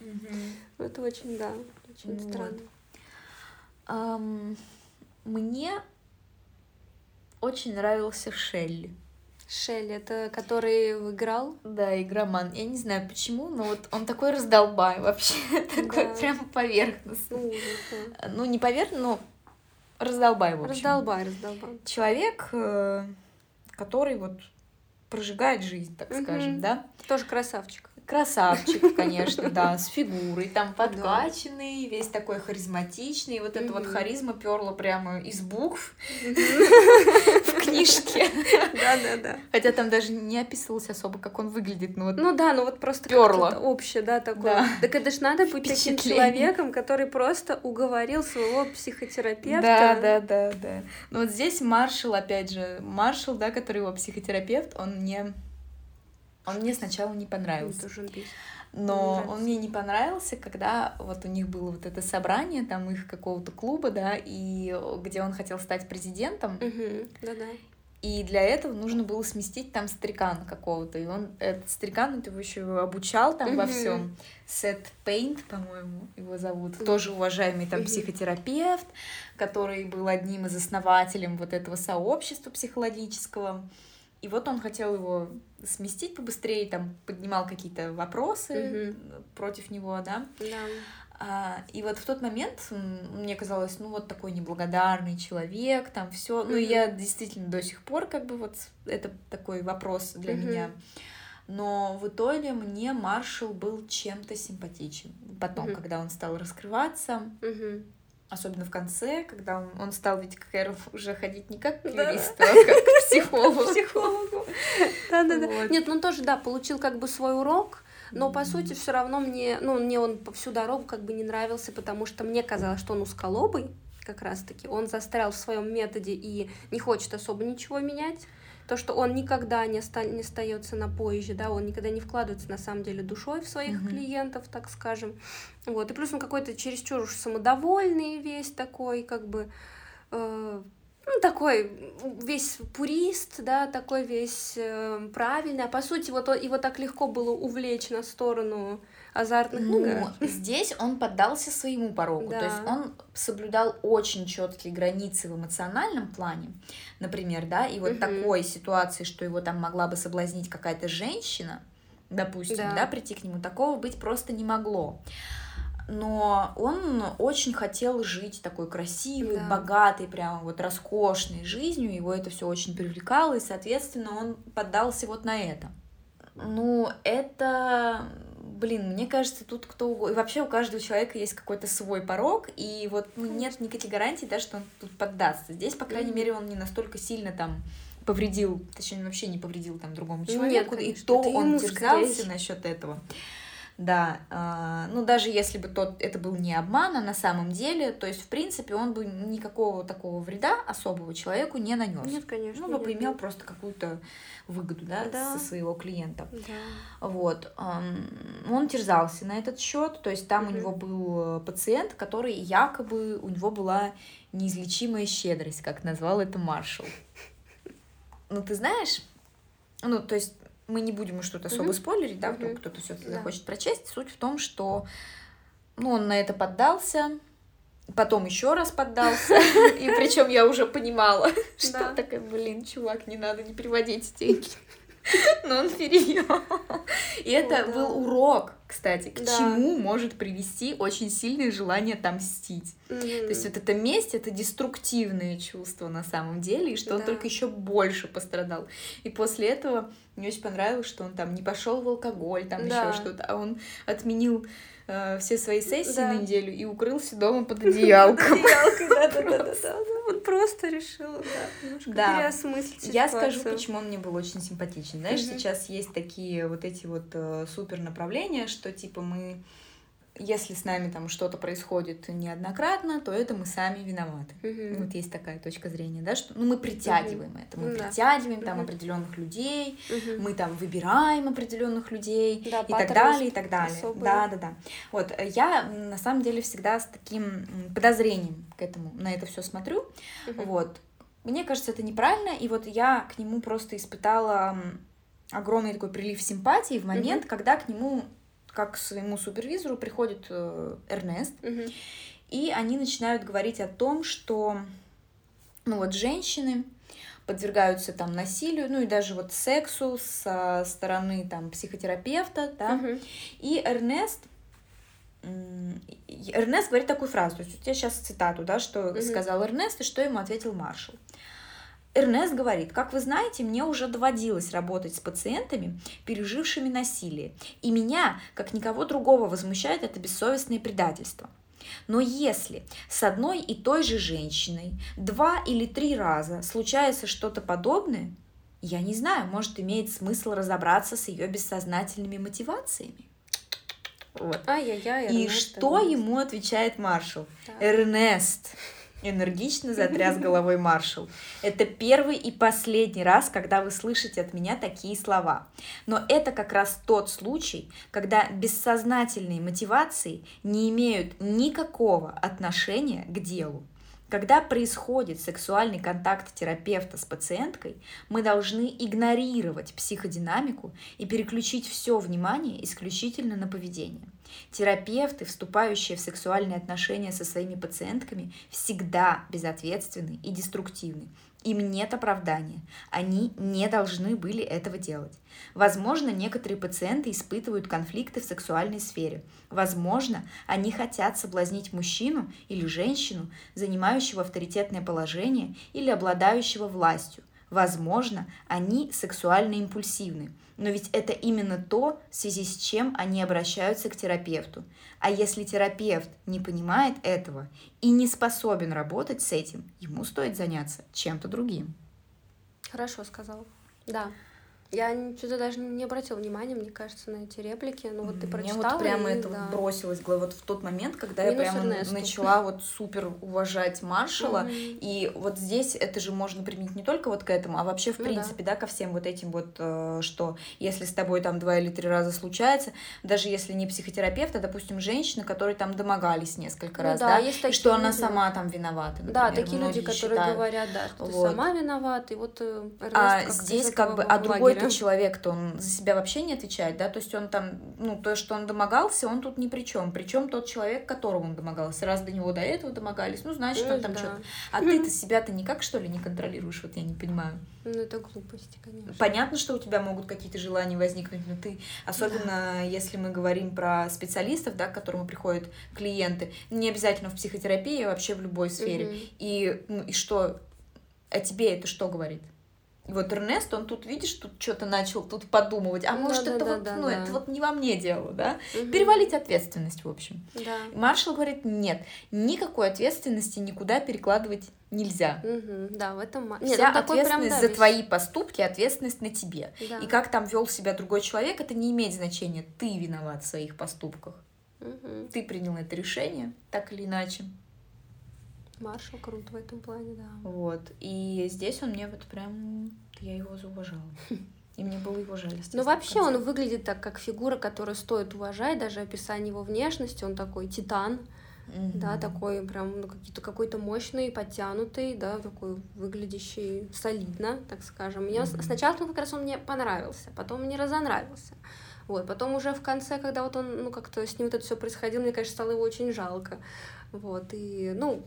Ну, Это очень, да, очень Вот. странно. Мне очень нравился Шелли. Шелли, это который выиграл. Да, игроман. Я не знаю почему, но вот он такой раздолбай вообще. Такой Да. прям поверхностный. Ну, не поверхностный, но раздолбай, в общем. Раздолбай, раздолбай. Человек, э, который вот прожигает жизнь, так скажем, да? Тоже красавчик. Красавчик, конечно, да, с фигурой, там подкачанный, весь такой харизматичный. И вот эта вот харизма перла прямо из букв в книжке. Да, да, да. Хотя там даже не описывалось особо, как он выглядит. Ну вот Ну да, ну вот просто как-то общее, да, такое. Да. Так это ж надо быть таким человеком, который просто уговорил своего психотерапевта. Да, да, да, да. Но вот здесь Маршал, опять же, Маршал, да, который его психотерапевт, он мне, он мне сначала не понравился. Но он мне не понравился, когда вот у них было вот это собрание, там их какого-то клуба, да, и где он хотел стать президентом, Да-да. и для этого нужно было сместить там старикана какого-то, и он, этот старикан, его еще обучал там во всем. Сет Пейнт, по-моему, его зовут, тоже уважаемый там психотерапевт, который был одним из основателей вот этого сообщества психологического. И вот он хотел его сместить побыстрее, там поднимал какие-то вопросы против него, да. Да. А, и вот в тот момент мне казалось, ну вот такой неблагодарный человек, там все. Ну и Мгм. я действительно до сих пор как бы вот это такой вопрос для Мгм. меня. Но в итоге мне Маршал был чем-то симпатичен. Потом, Мгм. когда он стал раскрываться, Мгм. Особенно в конце, когда он, он стал ведь к Кэрол уже ходить не как к Да. юристу, а как к психологу. Психологу. Да-да-да. Вот. Нет, ну он тоже, да, получил как бы свой урок, но по сути все равно мне, ну, мне он всю дорогу как бы не нравился, потому что мне казалось, что он узколобый, как раз-таки. Он застрял в своем методе и не хочет особо ничего менять. То, что он никогда не, оста- не остается на поезде, да, он никогда не вкладывается на самом деле душой в своих Мгм. клиентов, так скажем. Вот. И плюс он какой-то чересчур уж самодовольный весь такой, как бы э, ну, такой весь пурист, да, такой весь э, правильный. А по сути, вот он- его так легко было увлечь на сторону азартных Ну, игр. здесь он поддался своему порогу. Да. То есть он соблюдал очень четкие границы в эмоциональном плане, например, да, и вот Мгм. такой ситуации, что его там могла бы соблазнить какая-то женщина, допустим, Да. да. прийти к нему, такого быть просто не могло. Но он очень хотел жить такой красивой, Да. богатой, прямо вот роскошной жизнью. Его это все очень привлекало, и, соответственно, он поддался вот на это. Ну, это, блин, мне кажется, тут кто угодно. И вообще у каждого человека есть какой-то свой порог, и вот ну, нет никаких гарантий, да, что он тут поддастся. Здесь, по крайней мере, он не настолько сильно там повредил, точнее, он вообще не повредил там другому Нет, человеку, и конечно, то он терзался насчет этого. Да, а, ну даже если бы тот это был не обман, а на самом деле, то есть в принципе он бы никакого такого вреда особого человеку не нанес. Нет, конечно. Ну, бы нет, поимел нет. просто какую-то выгоду, да, Да. со своего клиента. Да. Вот. Он терзался на этот счет. То есть там у Мгм. него был э, пациент, который якобы у него была неизлечимая щедрость, как назвал это Маршал. Ну, ты знаешь, ну, то есть мы не будем что-то особо Мгм. спойлерить, да, кто- кто-то все-таки Да. захочет прочесть. Суть в том, что ну, он на это поддался, потом еще раз поддался, и причем я уже понимала, что такая, блин, чувак, не надо, не переводить деньги. Но он перевел. И это да. был урок, кстати, к да. чему может привести очень сильное желание отомстить. Mm-hmm. То есть вот это месть, это деструктивное чувство на самом деле, и что да. он только еще больше пострадал. И после этого мне очень понравилось, что он там не пошел в алкоголь, там еще что-то, а он отменил э, все свои сессии да. на неделю и укрылся дома под одеялком. да-да-да. Он просто решил, да, переосмыслить Я скажу, почему он мне был очень симпатичен. Знаешь, сейчас есть такие вот эти вот э, супер направления, что типа мы если с нами там что-то происходит неоднократно, то это мы сами виноваты. Угу. Вот есть такая точка зрения, да, что ну, мы притягиваем угу. это, мы да. притягиваем там угу. определенных людей, угу. мы там выбираем определенных людей да, и так далее, и так далее. Особые. Да, да, да. Вот я на самом деле всегда с таким подозрением к этому на это все смотрю. Угу. Вот. Мне кажется, это неправильно, и вот я к нему просто испытала огромный такой прилив симпатии в момент, угу. когда к нему как к своему супервизору приходит э, Эрнест, угу. и они начинают говорить о том, что ну вот женщины подвергаются там насилию, ну и даже вот сексу со стороны там психотерапевта, да, угу. и Эрнест Эрнест говорит такую фразу, то есть у тебя сейчас цитату, да, что угу. сказал Эрнест и что ему ответил маршал. Эрнест говорит, как вы знаете, мне уже доводилось работать с пациентами, пережившими насилие, и меня, как никого другого, возмущает это бессовестное предательство. Но если с одной и той же женщиной два или три раза случается что-то подобное, я не знаю, может, имеет смысл разобраться с ее бессознательными мотивациями. Вот. Ай-яй-яй, и что ему отвечает маршал? Да. Эрнест, Энергично затряс головой маршал. Это первый и последний раз, когда вы слышите от меня такие слова. Но это как раз тот случай, когда бессознательные мотивации не имеют никакого отношения к делу. Когда происходит сексуальный контакт терапевта с пациенткой, мы должны игнорировать психодинамику и переключить все внимание исключительно на поведение. Терапевты, вступающие в сексуальные отношения со своими пациентками, всегда безответственны и деструктивны. Им нет оправдания. Они не должны были этого делать. Возможно, некоторые пациенты испытывают конфликты в сексуальной сфере. Возможно, они хотят соблазнить мужчину или женщину, занимающего авторитетное положение или обладающего властью. Возможно, они сексуально импульсивны. Но ведь это именно то, в связи с чем они обращаются к терапевту. А если терапевт не понимает этого и не способен работать с этим, ему стоит заняться чем-то другим. Хорошо сказал. Да. Я что-то даже не обратила внимания, мне кажется, на эти реплики. Ну вот ты прочитала. Мне вот прямо и, это да. бросилось в голову. Вот в тот момент, когда Минус я прямо Эрнесту. начала вот супер уважать маршала. Mm-hmm. И вот здесь это же можно применить не только вот к этому, а вообще в ну, принципе, да. да, ко всем вот этим вот, э, что если с тобой там два или три раза случается, даже если не психотерапевт, а, допустим, женщина, которые там домогались несколько ну, раз, да, да есть и что люди. она сама там виновата. Например, да, такие люди, которые считают. говорят, да, что вот. ты сама виновата, и вот э, Эрнест а здесь как бы, а другой этот человек, то он за себя вообще не отвечает, да, то есть он там, ну, то, что он домогался, он тут ни при чем. Причем тот человек, которому он домогался, раз до него до этого домогались, ну, значит, он там да. что-то. А ты-то себя-то никак, что ли, не контролируешь, вот я не понимаю. Ну, это глупости, конечно. Понятно, что у тебя могут какие-то желания возникнуть, но ты, особенно да. если мы говорим про специалистов, да, к которым приходят клиенты, не обязательно в психотерапии, а вообще в любой сфере. Угу. И, ну, и что, а тебе это что говорит? И вот Эрнест, он тут, видишь, тут что-то начал тут подумывать, а может да, это да, вот, да, ну, да. это вот не во мне дело, да? Угу. Перевалить ответственность, в общем. Да. Маршал говорит, нет, никакой ответственности никуда перекладывать нельзя. Угу, да, в этом... Нет, Вся ответственность прям, да, за твои поступки, ответственность на тебе. Да. И как там вел себя другой человек, это не имеет значения. Ты виноват в своих поступках. Угу. Ты принял это решение, так или иначе. Маршал крут в этом плане, да. Вот. И здесь он мне вот прям... Я его зауважала. И мне было его жаль. Ну, вообще он выглядит так, как фигура, которую стоит уважать. Даже описание его внешности, он такой титан. Mm-hmm. Да, такой прям ну, какой-то, какой-то мощный, подтянутый, да, такой выглядящий солидно, так скажем. Мне mm-hmm. сначала ну, как раз он мне понравился, потом мне разонравился. Вот, потом уже в конце, когда вот он, ну, как-то с ним вот это все происходило, мне, конечно, стало его очень жалко. Вот, и, ну,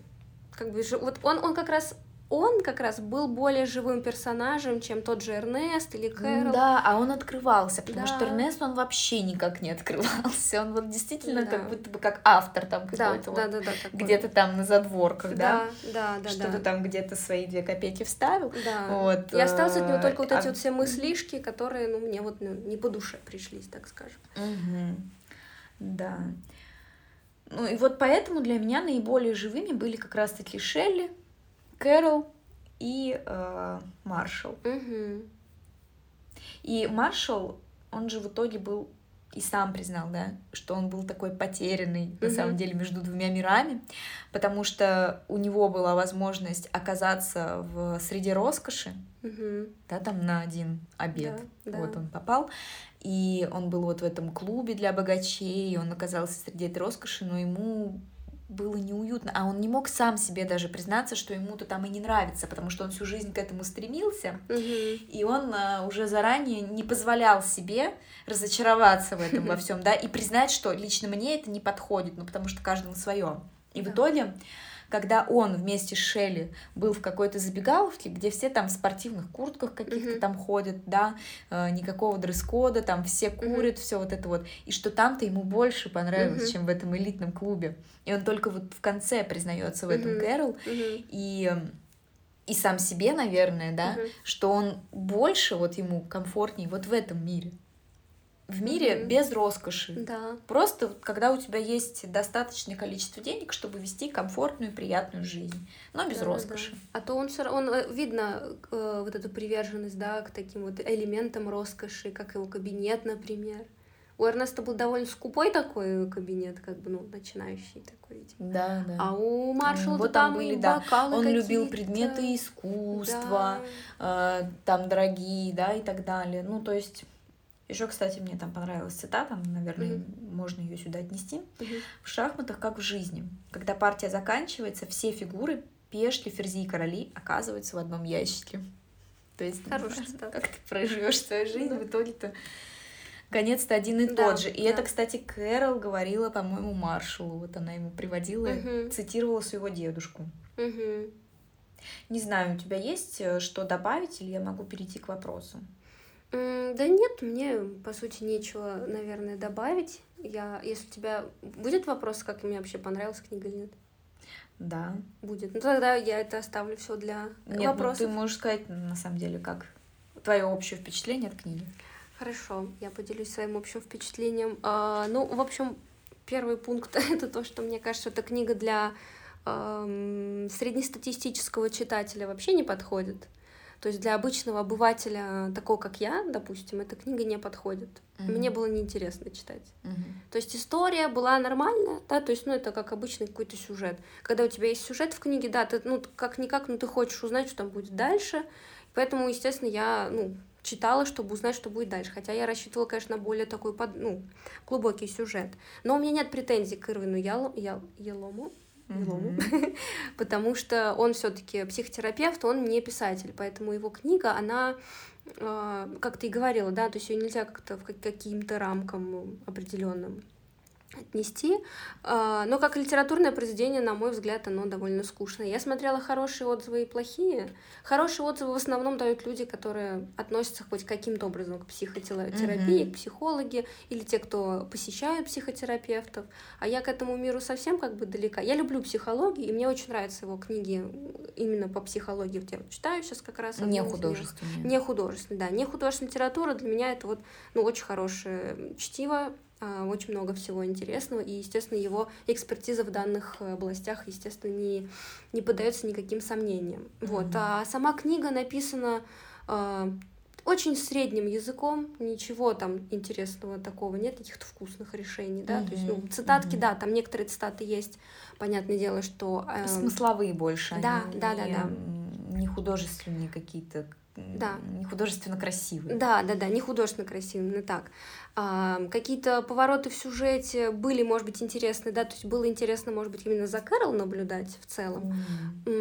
как бы, вот он, он как раз он как раз был более живым персонажем, чем тот же Эрнест или Кэрол. Да, а он открывался, потому да. что Эрнест, он вообще никак не открывался. Он вот действительно да. как будто бы как автор там какой-то да, вот, да, да, да, где-то там на задворках, да? Да, да, Что-то да. там где-то свои две копейки вставил. Да. Вот. И остался от него только вот эти а... вот все мыслишки, которые, ну, мне вот ну, не по душе пришлись, так скажем. Угу. Да. Ну и вот поэтому для меня наиболее живыми были как раз-таки Шелли, Кэрол и э. Угу. И Маршall, он же в итоге был и сам признал, да, что он был такой потерянный, на самом деле, между двумя мирами, потому что у него была возможность оказаться в среде роскоши, да, там на один обед, да, вот да. он попал, и он был вот в этом клубе для богачей, он оказался среди этой роскоши, но ему было неуютно, а он не мог сам себе даже признаться, что ему-то там и не нравится, потому что он всю жизнь к этому стремился, угу. и он а, уже заранее не позволял себе разочароваться в этом во всем, да, и признать, что лично мне это не подходит, ну потому что каждому свое. И да. в итоге когда он вместе с Шелли был в какой-то забегаловке, где все там в спортивных куртках каких-то mm-hmm. там ходят, да, э, никакого дресс-кода, там все курят, mm-hmm. все вот это вот, и что там-то ему больше понравилось, mm-hmm. чем в этом элитном клубе. И он только вот в конце признается в этом mm-hmm. Кэрол, mm-hmm. и и сам себе, наверное, да, mm-hmm. что он больше вот ему комфортнее вот в этом мире в мире mm-hmm. без роскоши. Да. Просто когда у тебя есть достаточное количество денег, чтобы вести комфортную и приятную жизнь, но без да, роскоши. Да. А то он все он э, видно э, вот эту приверженность, да, к таким вот элементам роскоши, как его кабинет, например. У Эрнеста был довольно скупой такой кабинет, как бы, ну, начинающий такой. Типа. Да, да. А у Маршала вот там, были, да. бокалы Он любил предметы искусства, да. э, там, дорогие, да, и так далее. Ну, то есть еще, кстати, мне там понравилась цитата, наверное, mm-hmm. можно ее сюда отнести. Mm-hmm. В шахматах, как в жизни, когда партия заканчивается, все фигуры, пешки, ферзи и короли оказываются в одном ящике. То есть, Хорошая цитата. как ты проживешь свою жизнь, в итоге-то конец-то один и да, тот же. И да. это, кстати, Кэрол говорила, по-моему, Маршалу. Вот она ему приводила, угу. цитировала своего дедушку. Угу. Не знаю, у тебя есть э, что добавить, или я могу перейти к вопросу? Да нет, мне, по сути, нечего, наверное, добавить. Я, если у тебя будет вопрос, как мне вообще понравилась книга или нет? Да. Будет. Ну тогда я это оставлю все для нет, вопросов. Ну, ты можешь сказать, на самом деле, как твое общее впечатление от книги. Хорошо, я поделюсь своим общим впечатлением. А, ну, в общем, первый пункт это то, что мне кажется, эта книга для эм, среднестатистического читателя вообще не подходит. То есть для обычного обывателя, такого как я, допустим, эта книга не подходит. Mm-hmm. Мне было неинтересно читать. Mm-hmm. То есть история была нормальная, да, то есть, ну, это как обычный какой-то сюжет. Когда у тебя есть сюжет в книге, да, ты, ну, как-никак, ну, ты хочешь узнать, что там будет дальше. Поэтому, естественно, я, ну, читала, чтобы узнать, что будет дальше. Хотя я рассчитывала, конечно, на более такой, под, ну, глубокий сюжет. Но у меня нет претензий к Ирвину Ялому mm-hmm. потому что он все-таки психотерапевт, он не писатель, поэтому его книга, она а, как ты и говорила, да, то есть ее нельзя как-то в каким-то рамкам определенным отнести. А, но как литературное произведение, на мой взгляд, оно довольно скучное. Я смотрела хорошие отзывы и плохие. Хорошие отзывы в основном дают люди, которые относятся хоть каким-то образом к психотерапии, mm-hmm. к психологии, или те, кто посещают психотерапевтов. А я к этому миру совсем как бы далека. Я люблю психологию, и мне очень нравятся его книги именно по психологии. Вот я читаю сейчас как раз. Не художественные. Не художественные, да. Не художественная литература для меня это вот ну, очень хорошее чтиво, очень много всего интересного, и, естественно, его экспертиза в данных областях, естественно, не, не поддается никаким сомнениям. Mm-hmm. Вот. А сама книга написана э, очень средним языком, ничего там интересного такого нет, каких-то вкусных решений, да, mm-hmm. то есть, ну, цитатки, mm-hmm. да, там некоторые цитаты есть, понятное дело, что... Э, Смысловые больше, да, они да, да, да, не художественные какие-то да. не художественно красивые. Да, да, да, не художественно красивые, именно так. А, какие-то повороты в сюжете были, может быть, интересны, да, то есть было интересно, может быть, именно за Кэрол наблюдать в целом. Mm.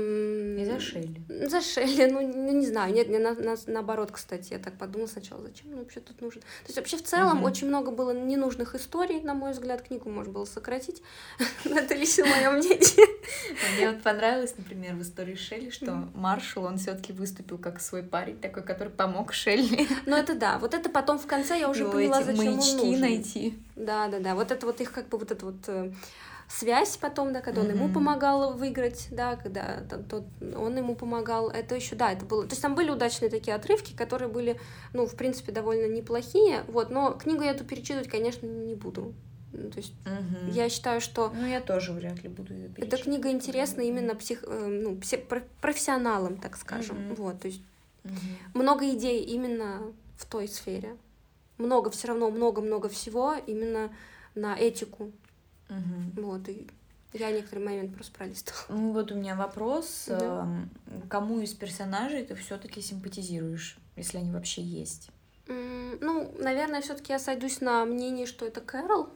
Не за Шелли. За Шелли, ну, ну не знаю, нет, не на, на, наоборот, кстати, я так подумала сначала, зачем ну, вообще тут нужен. То есть вообще в целом угу. очень много было ненужных историй, на мой взгляд, книгу можно было сократить. Это лично мое мнение. Мне вот понравилось, например, в истории Шелли, что Маршал, он все-таки выступил как свой парень, такой, который помог Шелли. Ну это да, вот это потом в конце я уже поняла, зачем он нужен. найти. Да, да, да, вот это вот их как бы вот это вот э, связь потом, да, когда он mm-hmm. ему помогал выиграть, да, когда тот, он ему помогал, это еще, да, это было, то есть там были удачные такие отрывки, которые были, ну, в принципе, довольно неплохие, вот, но книгу я эту перечитывать, конечно, не буду. Ну, то есть угу. я считаю, что... Ну, я тоже вряд ли буду ее Эта книга интересна именно псих... Э, ну, псих... профессионалам, так скажем. Угу. Вот, то есть угу. много идей именно в той сфере. Много, все равно много-много всего именно на этику Угу. Вот, и я некоторый момент просто пролистывала. Ну вот у меня вопрос. Да. Кому из персонажей ты все-таки симпатизируешь, если они вообще есть? Ну, наверное, все-таки я сойдусь на мнении, что это Кэрол.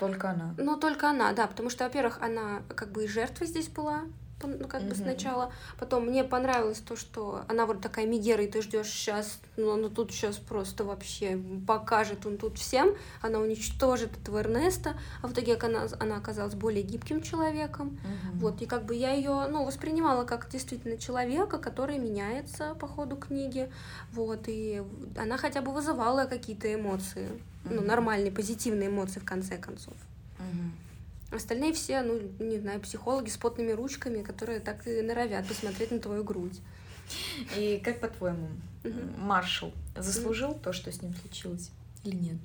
Только она. Ну, только она, да, потому что, во-первых, она как бы и жертва здесь была, ну, как mm-hmm. бы сначала. Потом мне понравилось то, что она вот такая Мегера, и ты ждешь сейчас, ну, она тут сейчас просто вообще покажет он тут всем, она уничтожит этого Эрнеста, а в итоге она, она оказалась более гибким человеком. Mm-hmm. Вот, и как бы я ее, ну, воспринимала как действительно человека, который меняется по ходу книги, вот, и она хотя бы вызывала какие-то эмоции, mm-hmm. ну, нормальные, позитивные эмоции в конце концов. Mm-hmm. Остальные все, ну, не знаю, психологи с потными ручками, которые так и норовят посмотреть на твою грудь. И как по-твоему, угу. Маршал заслужил угу. то, что с ним случилось, или нет?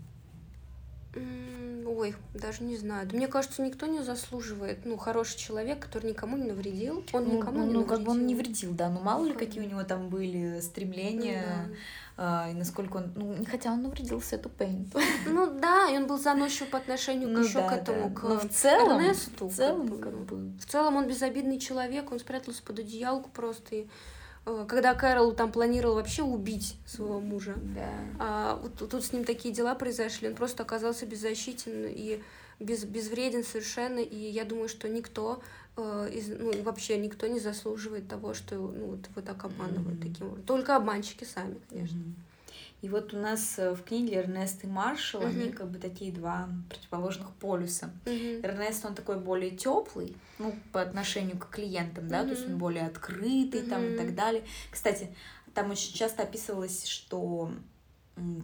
Ой, даже не знаю. Да мне кажется, никто не заслуживает. Ну, хороший человек, который никому не навредил. Он ну, никому ну, не навредил. Ну, как бы он не вредил, да. Но мало ли, какие у него там были стремления. Ну, да а, и насколько он, ну, хотя он навредил Сету Пейнту. Ну да, и он был заносчив по отношению к ну, еще да, к этому, да. к Но в целом, Эрнесту. В целом, как бы, как бы. В целом он безобидный человек, он спрятался под одеялку просто и когда Кэрол там планировал вообще убить своего мужа, да. а вот тут с ним такие дела произошли, он просто оказался беззащитен и без, безвреден совершенно, и я думаю, что никто э, из, ну, вообще никто не заслуживает того, что ну, вот его так обманывают mm-hmm. таким образом. Только обманщики сами, конечно. Mm-hmm. И вот у нас э, в книге Эрнест и Маршал, mm-hmm. они как бы такие два противоположных полюса. Mm-hmm. Эрнест, он такой более теплый, ну, по отношению к клиентам, да, mm-hmm. то есть он более открытый mm-hmm. там и так далее. Кстати, там очень часто описывалось, что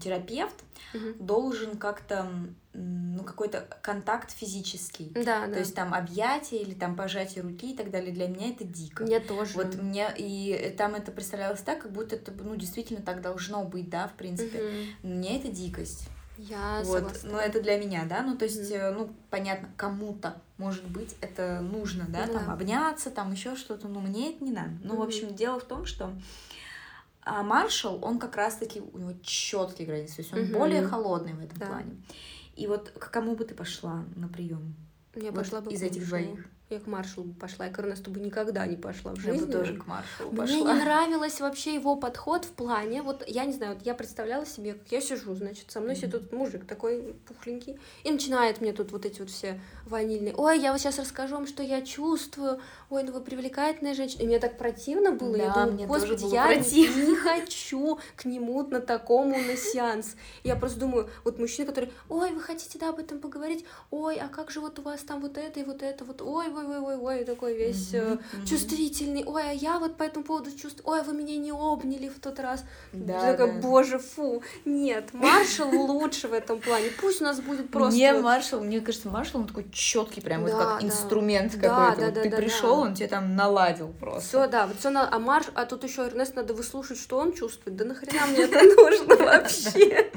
терапевт угу. должен как-то ну какой-то контакт физический да, то да. есть там объятие или там пожатие руки и так далее для меня это дико мне тоже вот мне и там это представлялось так как будто это ну действительно так должно быть да в принципе угу. мне это дикость я вот, согласна. но это для меня, да, ну то есть, mm. ну понятно, кому-то, может быть, это нужно, да, ну, там да. обняться, там еще что-то, но мне это не надо. Ну, mm-hmm. в общем, дело в том, что а Маршал, он как раз-таки, у него четкие границы, то есть он угу. более холодный в этом да. плане. И вот к кому бы ты пошла на прием? Я вот пошла бы из этих двоих. Я к маршалу бы пошла, я к Эрнесту бы никогда не пошла в жизни. Я бы тоже к маршалу пошла. Мне не нравилось вообще его подход в плане, вот я не знаю, вот я представляла себе, как я сижу, значит, со мной mm-hmm. сидит мужик такой пухленький, и начинает мне тут вот эти вот все ванильные, ой, я вот сейчас расскажу вам, что я чувствую, ой, ну вы привлекательная женщина, и мне так противно было, да, я думаю, мне господи, я не, не хочу к нему на такому на сеанс. Я просто думаю, вот мужчина, который, ой, вы хотите, да, об этом поговорить, ой, а как же вот у вас там вот это и вот это, вот, ой, ой, ой, ой, ой, такой весь mm-hmm, mm-hmm. чувствительный, ой, а я вот по этому поводу чувствую, ой, а вы меня не обняли в тот раз. Да, такая, да. боже, фу, нет, Маршал лучше в этом плане, пусть у нас будет просто... Не Маршал, мне кажется, Маршал, он такой четкий, прям да, вот как да. инструмент да, какой-то. Да, вот да, ты да, пришел, да. он тебе там наладил просто. Все, да, вот все на... А Марш, а тут еще Эрнест надо выслушать, что он чувствует. Да нахрена мне это нужно вообще?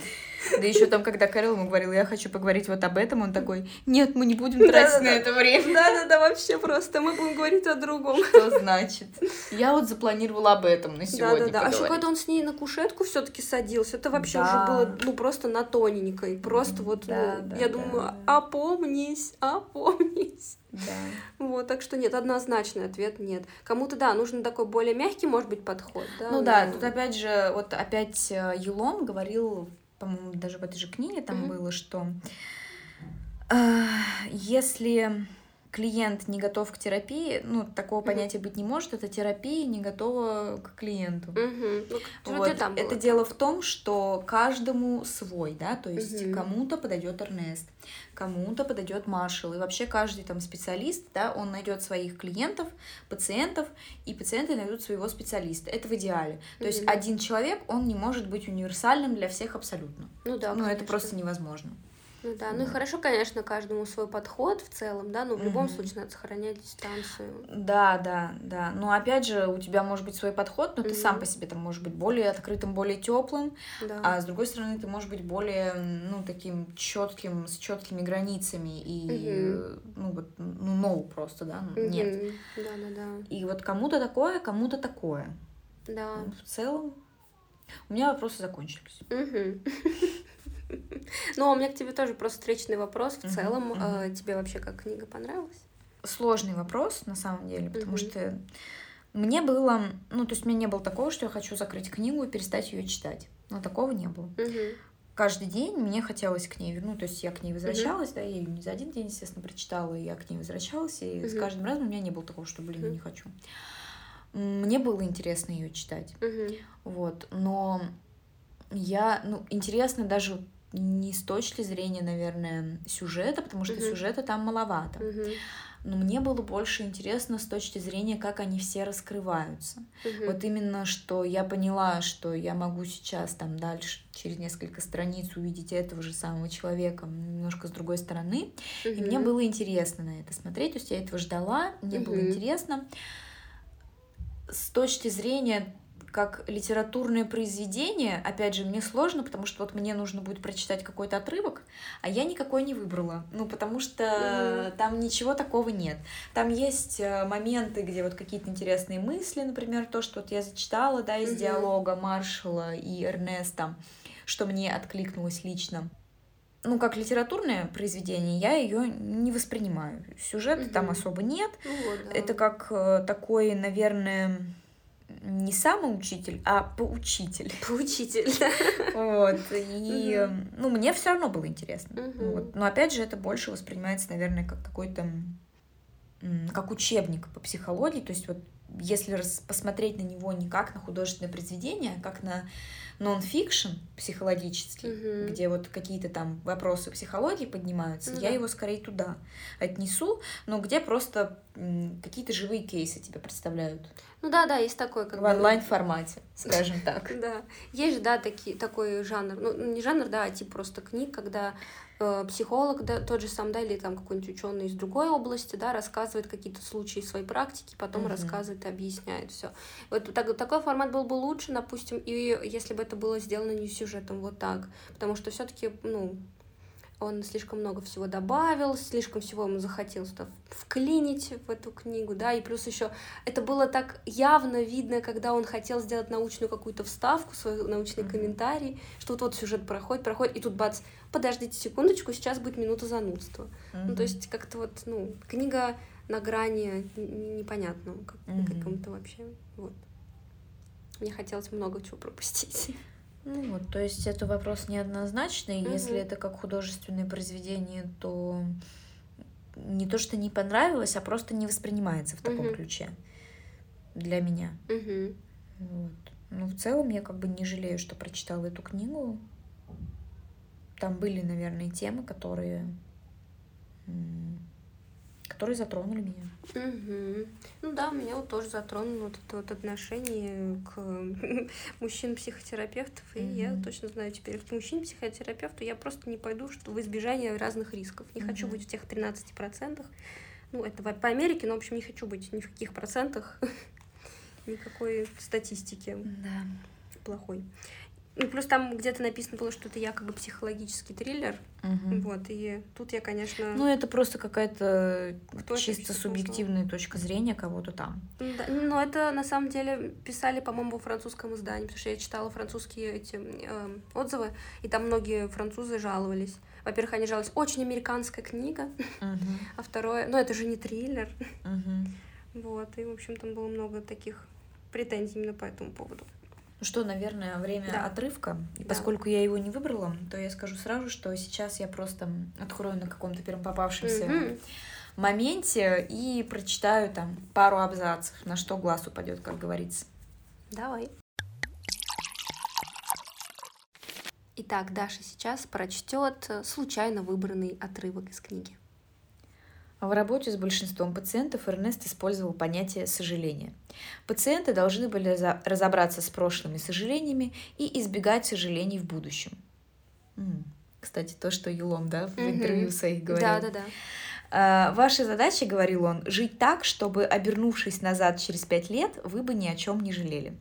Да еще там, когда Кэрол ему говорил, я хочу поговорить вот об этом, он такой, нет, мы не будем тратить на это время. Да-да-да, вообще просто, мы будем говорить о другом. Что значит? Я вот запланировала об этом на сегодня Да-да-да, а еще когда он с ней на кушетку все таки садился, это вообще уже было, ну, просто на тоненькой, просто вот, ну, я думаю, опомнись, опомнись. Да. Вот, так что нет, однозначный ответ нет. Кому-то, да, нужен такой более мягкий, может быть, подход. Да? Ну да, тут опять же, вот опять э, Елон говорил по-моему, даже в этой же книге там mm-hmm. было, что э, если клиент не готов к терапии, ну, такого понятия быть не может, это терапия не готова к клиенту. Ну, вот. там это дело в том, что каждому свой, да, то есть угу. кому-то подойдет Эрнест, кому-то подойдет Маршал, и вообще каждый там специалист, да, он найдет своих клиентов, пациентов, и пациенты найдут своего специалиста. Это в идеале. То угу. есть один человек, он не может быть универсальным для всех абсолютно. Ну да. Ну, это просто невозможно. Ну да, ну и хорошо, конечно, каждому свой подход в целом, да, но в любом случае надо сохранять дистанцию. Да, да, да. Но опять же, у тебя может быть свой подход, но ты сам по себе там можешь быть более открытым, более теплым, да. а с другой стороны ты можешь быть более, ну, таким четким, с четкими границами и, ну, вот, ну, no просто, да, нет. Да, да, да. И вот кому-то такое, кому-то такое. Да. Ну, в целом, у меня вопросы закончились. Ну, а у меня к тебе тоже просто встречный вопрос. В целом, э, тебе вообще как книга понравилась? Сложный вопрос, на самом деле, потому что мне было, ну, то есть у меня не было такого, что я хочу закрыть книгу и перестать ее читать. Но такого не было. Каждый день мне хотелось к ней, ну, то есть я к ней возвращалась, да, я ее не за один день, естественно, прочитала, и я к ней возвращалась, и с каждым разом у меня не было такого, что, блин, не хочу. Мне было интересно ее читать, вот, но я, ну, интересно даже не с точки зрения, наверное, сюжета, потому что uh-huh. сюжета там маловато. Uh-huh. Но мне было больше интересно с точки зрения, как они все раскрываются. Uh-huh. Вот именно, что я поняла, что я могу сейчас там дальше, через несколько страниц, увидеть этого же самого человека немножко с другой стороны. Uh-huh. И мне было интересно на это смотреть. То есть я этого ждала, мне uh-huh. было интересно. С точки зрения как литературное произведение, опять же, мне сложно, потому что вот мне нужно будет прочитать какой-то отрывок, а я никакой не выбрала. Ну, потому что mm-hmm. там ничего такого нет. Там есть э, моменты, где вот какие-то интересные мысли, например, то, что вот я зачитала, да, из mm-hmm. диалога Маршала и Эрнеста, что мне откликнулось лично. Ну, как литературное произведение, я ее не воспринимаю. Сюжета mm-hmm. там особо нет. Ну, вот, да. Это как э, такой, наверное не самоучитель, а поучитель. Поучитель, Вот. И, ну, мне все равно было интересно. Вот. Но опять же, это больше воспринимается, наверное, как какой-то как учебник по психологии. То есть, вот если посмотреть на него не как на художественное произведение, а как на нон-фикшн психологический, mm-hmm. где вот какие-то там вопросы психологии поднимаются, mm-hmm. я его скорее туда отнесу, но где просто какие-то живые кейсы тебе представляют. Ну да, да, есть такой как в онлайн-формате, скажем так. Да, есть же, да, такие, такой жанр, ну не жанр, да, а типа просто книг, когда э, психолог, да, тот же сам, да, или там какой-нибудь ученый из другой области, да, рассказывает какие-то случаи своей практики, потом рассказывает и объясняет все. Вот так, такой формат был бы лучше, допустим, и если бы это было сделано не сюжетом вот так, потому что все-таки, ну, он слишком много всего добавил, слишком всего ему захотелось вклинить в эту книгу, да, и плюс еще это было так явно видно, когда он хотел сделать научную какую-то вставку, свой научный mm-hmm. комментарий, что вот вот сюжет проходит, проходит, и тут бац, подождите секундочку, сейчас будет минута занудства. Mm-hmm. Ну, то есть как-то вот, ну, книга на грани непонятного как, mm-hmm. каком-то вообще, вот. Мне хотелось много чего пропустить. Ну вот, то есть это вопрос неоднозначный. Угу. Если это как художественное произведение, то не то, что не понравилось, а просто не воспринимается в таком угу. ключе для меня. Угу. Вот. Ну, в целом, я как бы не жалею, что прочитала эту книгу. Там были, наверное, темы, которые которые затронули меня. Угу. Ну да, меня вот тоже затронуло вот это вот отношение к мужчин-психотерапевтов. И угу. я точно знаю теперь, к мужчин-психотерапевту я просто не пойду что в избежание разных рисков. Не угу. хочу быть в тех 13%. Ну, это по Америке, но, в общем, не хочу быть ни в каких процентах, никакой статистики да. плохой. Ну, плюс там где-то написано было, что это якобы психологический триллер. Угу. Вот, и тут я, конечно... Ну, это просто какая-то чисто субъективная точка зрения кого-то там. Да, но это на самом деле писали, по-моему, во французском издании, потому что я читала французские эти э, отзывы, и там многие французы жаловались. Во-первых, они жаловались, очень американская книга, угу. а второе, ну, это же не триллер. Угу. Вот, и, в общем, там было много таких претензий именно по этому поводу. Ну что, наверное, время да. отрывка. И да. поскольку я его не выбрала, то я скажу сразу, что сейчас я просто открою на каком-то первом попавшемся mm-hmm. моменте и прочитаю там пару абзацев, на что глаз упадет, как говорится. Давай. Итак, Даша сейчас прочтет случайно выбранный отрывок из книги. В работе с большинством пациентов Эрнест использовал понятие сожаления. Пациенты должны были разобраться с прошлыми сожалениями и избегать сожалений в будущем. Кстати, то, что Юлом, да, в интервью своих говорил. Да, да, да. Ваша задача, говорил он, жить так, чтобы, обернувшись назад через пять лет, вы бы ни о чем не жалели.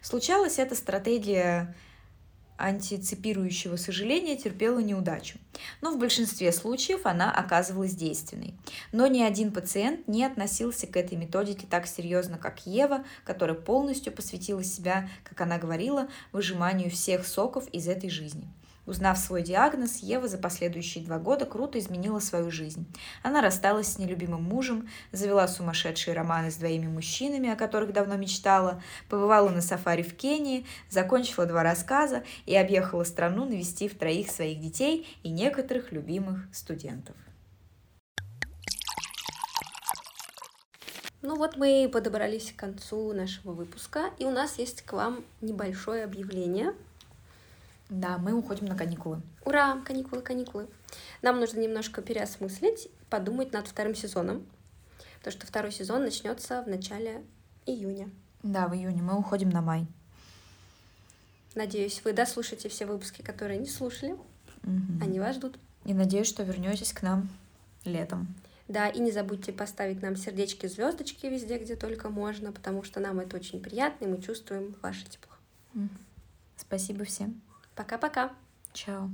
Случалась эта стратегия антиципирующего сожаления терпела неудачу. Но в большинстве случаев она оказывалась действенной. Но ни один пациент не относился к этой методике так серьезно, как Ева, которая полностью посвятила себя, как она говорила, выжиманию всех соков из этой жизни – Узнав свой диагноз, Ева за последующие два года круто изменила свою жизнь. Она рассталась с нелюбимым мужем, завела сумасшедшие романы с двоими мужчинами, о которых давно мечтала, побывала на сафари в Кении, закончила два рассказа и объехала страну, навестив троих своих детей и некоторых любимых студентов. Ну вот мы подобрались к концу нашего выпуска, и у нас есть к вам небольшое объявление – да, мы уходим на каникулы. Ура, каникулы, каникулы. Нам нужно немножко переосмыслить, подумать над вторым сезоном. Потому что второй сезон начнется в начале июня. Да, в июне. Мы уходим на май. Надеюсь, вы дослушаете все выпуски, которые не слушали. Угу. Они вас ждут. И надеюсь, что вернетесь к нам летом. Да, и не забудьте поставить нам сердечки, звездочки везде, где только можно, потому что нам это очень приятно, и мы чувствуем ваше тепло. Спасибо всем. Пока-пока. Чао.